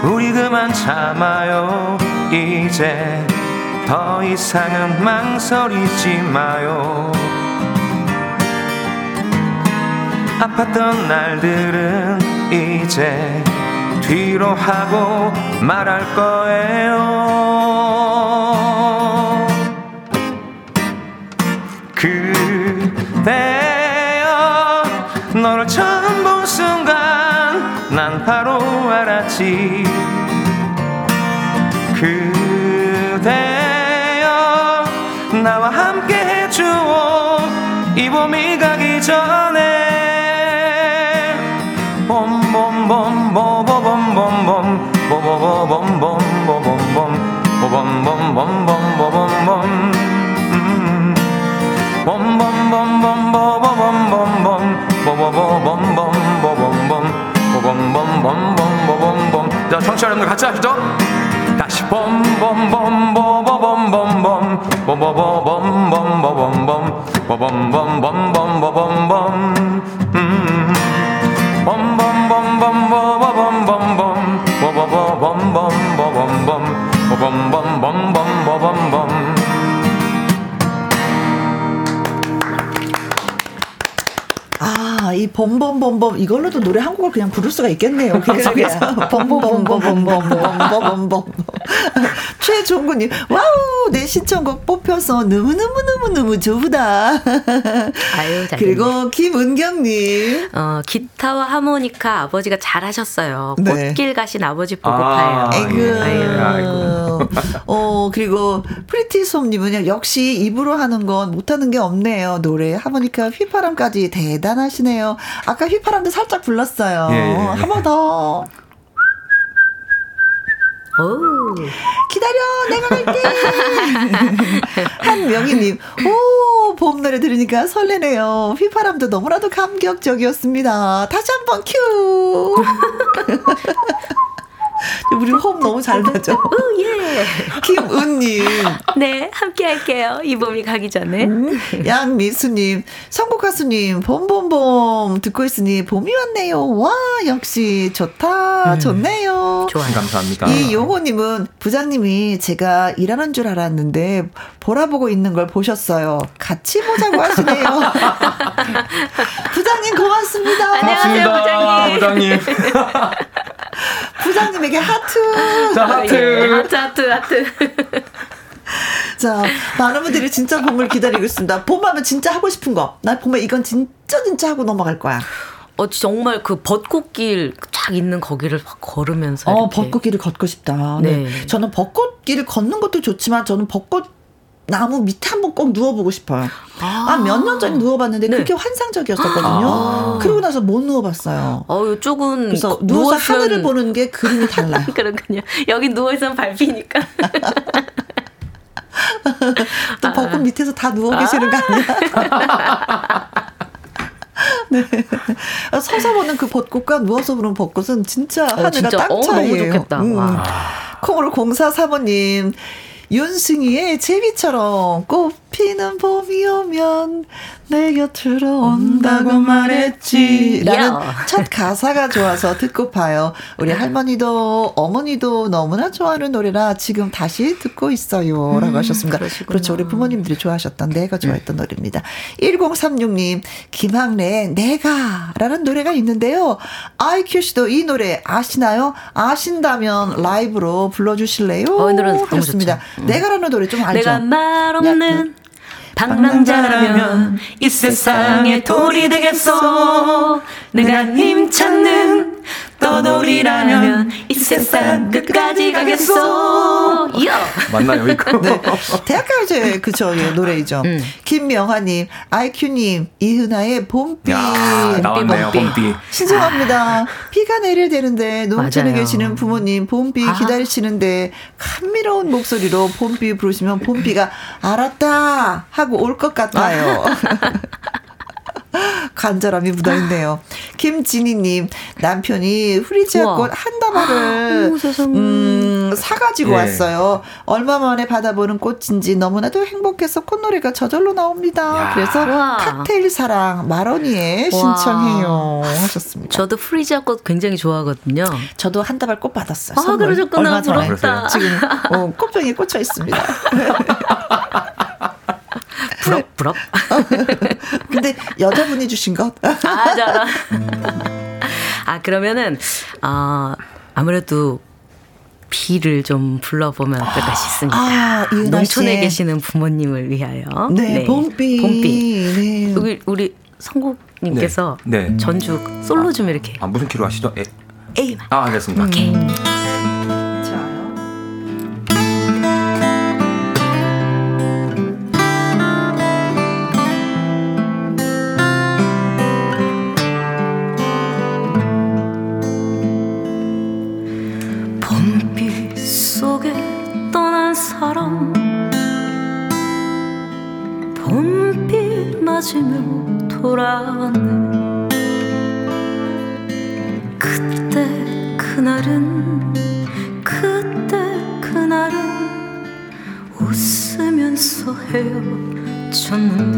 우리 그만 참아요. 이제 더 이상은 망설이지 마요 아팠던 날들은 이제 뒤로 하고 말할 거예요. 그대여 너를 처음 본 순간 난 바로 알았지. 그대여 나와 함께 해주오 이 봄이 가기 전에 여러분들 같이 하시죠 다시 음. 봄봄봄봄봄봄봄 이 범범범범 이걸로도 노래 한 곡을 그냥 부를 수가 있겠네요. 계속해서 범범범범범범범범범. 최종구님, 와우, 내 신청곡 뽑혀서 너무 너무 너무 너무 좋다. 아유, 잘 그리고 김은경님. 어, 기타와 하모니카 아버지가 잘하셨어요. 네. 꽃길 가신 아버지 보고파요. 아, 에이그. 예. 아이고. 어, 그리고 프리티솜님은요, 역시 입으로 하는 건 못하는 게 없네요. 노래, 하모니카, 휘파람까지 대단하시네요. 아까 휘파람도 살짝 불렀어요. 예, 예. 한번 더. 오. 기다려, 내가 갈게. 한명희님, 오, 봄 노래 들으니까 설레네요. 휘파람도 너무나도 감격적이었습니다. 다시 한번 큐. 우리 호흡 너무 잘 나죠? 오, 예. 김은님, 네, 함께 할게요. 이 봄이 가기 전에. 음. 양미수님, 선곡 가수님, 봄봄봄 듣고 있으니 봄이 왔네요. 와, 역시 좋다. 좋네요. 좋아요. 감사합니다. 이 용호님은 부장님이 제가 일하는 줄 알았는데 보라보고 있는 걸 보셨어요. 같이 보자고 하시네요. 부장님 고맙습니다. 안녕하세요, 부장님. 부장님. 부장님 에게 하트. 자, 하트. 예, 하트, 하트, 하트. 자, 많은 분들이 진짜 봄을 기다리고 있습니다. 봄하면 진짜 하고 싶은 거. 나 봄에 이건 진짜 진짜 하고 넘어갈 거야. 어, 정말 그 벚꽃길 쫙 있는 거기를 막 걸으면서. 어, 이렇게. 벚꽃길을 걷고 싶다. 네. 네. 저는 벚꽃길을 걷는 것도 좋지만 저는 벚꽃 나무 밑에 한번 꼭 누워보고 싶어요. 아, 몇 년 전에 누워봤는데 네. 그렇게 환상적이었었거든요. 그러고 나서 못 누워봤어요. 어, 이쪽은 그래서 그 누워서 누웠으면- 하늘을 보는 게 그림이 달라요. 그렇군요. 여기 누워있으면 밟히니까. 또 벚꽃 밑에서 다 누워 계시는 거 아니야? 네. 서서 보는 그 벚꽃과 누워서 보는 벚꽃은 진짜 하늘과 진짜. 땅 어, 너무 차이예요. 좋겠다. 음. 와. 콩으로 공사 사모님 윤승희의 제비처럼 꽃 피는 봄이 오면 내 곁으로 온다고 말했지. 라는 야. 첫 가사가 좋아서 듣고 봐요. 우리 할머니도 어머니도 너무나 좋아하는 노래라 지금 다시 듣고 있어요. 라고 하셨습니다. 그러시구나. 그렇죠. 우리 부모님들이 좋아하셨던 내가 좋아했던 노래입니다. 1036님 김학래의 내가 라는 노래가 있는데요. 아이큐 씨도 이 노래 아시나요? 아신다면 라이브로 불러주실래요? 어, 이 노래 너무 하셨습니다. 내가라는 노래 좀 알죠? 내가 말 없는 방랑자라면 이 세상의 돌이 되겠어. 내가 힘 찾는 떠돌이라면 이 세상 끝까지 가겠어. 야! 맞나요, 이거? 네. 대학가요제 그쵸 예, 노래이죠. 음. 김명화님, 아이큐님, 이은하의 봄비. 야, 나왔네요, 봄비. 봄비. 신청합니다. 비가 내릴 때는데 농촌에. 계시는 부모님 봄비 아. 기다리시는데 감미로운 목소리로 봄비 부르시면 봄비가 알았다 하고 올 것 같아요. 간절함이 묻어있네요. 김진희님 남편이 후리지아꽃. 한 다발을 세상에. 음, 사가지고 예. 왔어요. 얼마 만에 받아보는 꽃인지 너무나도 행복해서 콧노래가 저절로 나옵니다. 야. 그래서 와. 칵테일 사랑 마로니에 와. 신청해요 하셨습니다. 저도 프리지아 꽃 굉장히 좋아하거든요. 저도 한 다발 꽃 받았어요. 아. 그러셨구나. 얼마 전에. 부럽다. 지금 어, 꽃병에 꽂혀 있습니다. 부럽, 부럽. 근데 여자분이 주신 것? 아, 잘 아, 그러면은, 아, 아무래도 비를 좀 불러보면 어떨까 싶습니다. 아, 농촌에. 계시는 부모님을 위하여. 네, 봄비. 봄비. 네. 여기 우리 성국님께서 네, 네. 전주 솔로 좀 이렇게 아, 무슨 키로 하시죠? 예. A만. 아, 알겠습니다. 오케이. 좋 맞으며 돌아왔네. 그때 그날은 그때 그날은 웃으면서 헤어졌는데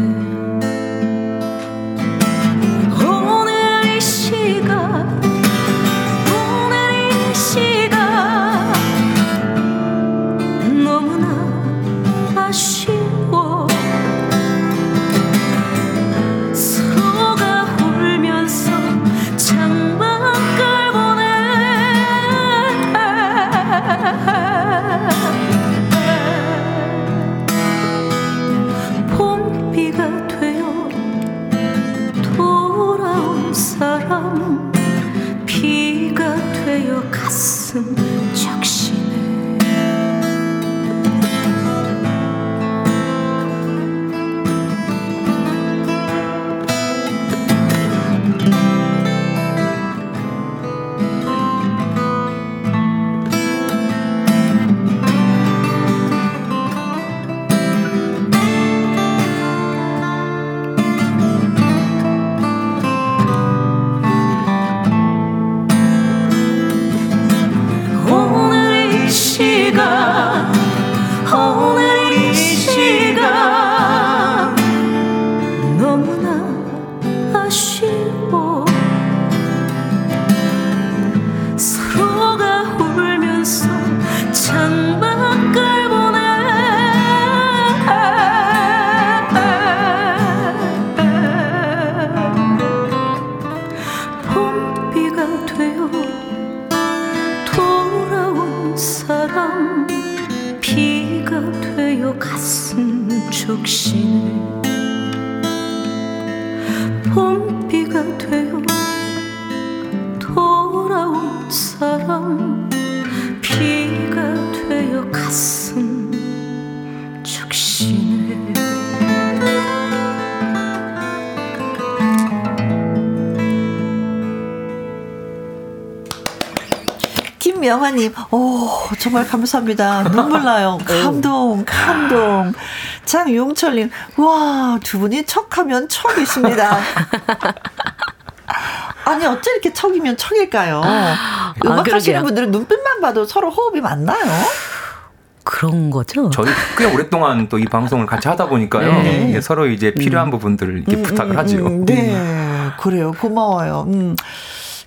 정말 감사합니다. 눈물 나요. 감동, 감동. 장용철님, 와, 두 분이 척하면 척이십니다. 아니, 어째 이렇게 척이면 척일까요? 음악 그러게요. 하시는 분들은 눈빛만 봐도 서로 호흡이 맞나요? 그런 거죠? 저희 꽤 오랫동안 또 이 방송을 같이 하다 보니까요. 네. 예, 서로 이제 필요한 부분들을 이렇게 부탁을 하지요. 음, 네, 그래요. 고마워요. 음.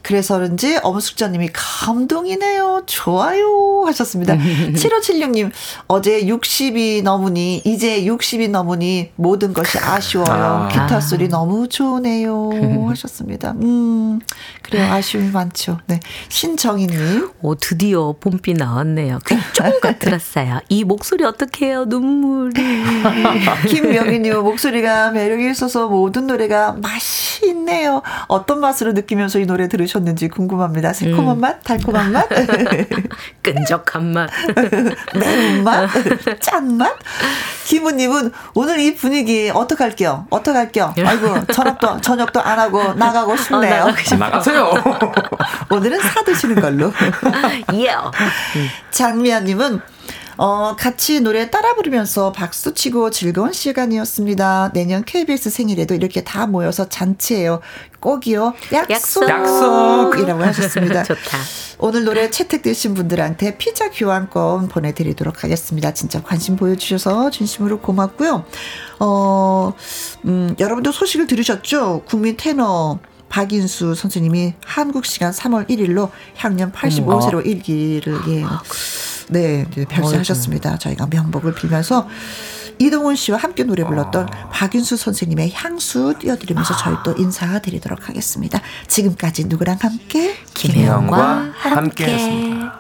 그래서 그런지 엄숙자님이 감동이네요. 좋아요. 하셨습니다. 7576님, 어제 60이 넘으니, 이제 60이 넘으니 모든 것이 아쉬워요. 아. 기타 소리 너무 좋네요. 하셨습니다. 음, 그래요. 아쉬움이 많죠. 네. 신정희님, 오, 드디어 봄비 나왔네요. 귀 조금 들었어요. 이 목소리 어떡해요? 눈물이. 김명희님 목소리가 매력이 있어서 모든 노래가 맛이 있네요. 어떤 맛으로 느끼면서 이 노래 들으셨 는지 궁금합니다. 새콤한 맛, 달콤한 맛, 끈적한 맛. 매운맛, 짠맛. 김우님은 오늘 이 분위기 어떡할게요? 어떡할게요? 아이고 저녁도 저녁도 안 하고 나가고 싶네요. 나가고 싶- 나가세요. 오늘은 사드시는 걸로. 예. 장미아님은 어, 같이 노래 따라 부르면서 박수 치고 즐거운 시간이었습니다. 내년 KBS 생일에도 이렇게 다 모여서 잔치해요. 꼭이요. 약속. 약속. 이라고 하셨습니다. 좋다. 오늘 노래 채택되신 분들한테 피자 교환권 보내드리도록 하겠습니다. 진짜 관심 보여주셔서 진심으로 고맙고요. 어, 음, 여러분도 소식을 들으셨죠? 국민 테너 박인수 선생님이 한국 시간 3월 1일로 향년 85세로 일기를 예. 네, 이제 별세하셨습니다. 저희가 명복을 빌면서 이동훈 씨와 함께 노래 불렀던 박윤수 선생님의 향수 띄워드리면서 저희 또 인사드리도록 하겠습니다. 지금까지 누구랑 함께 김혜영과 함께했습니다.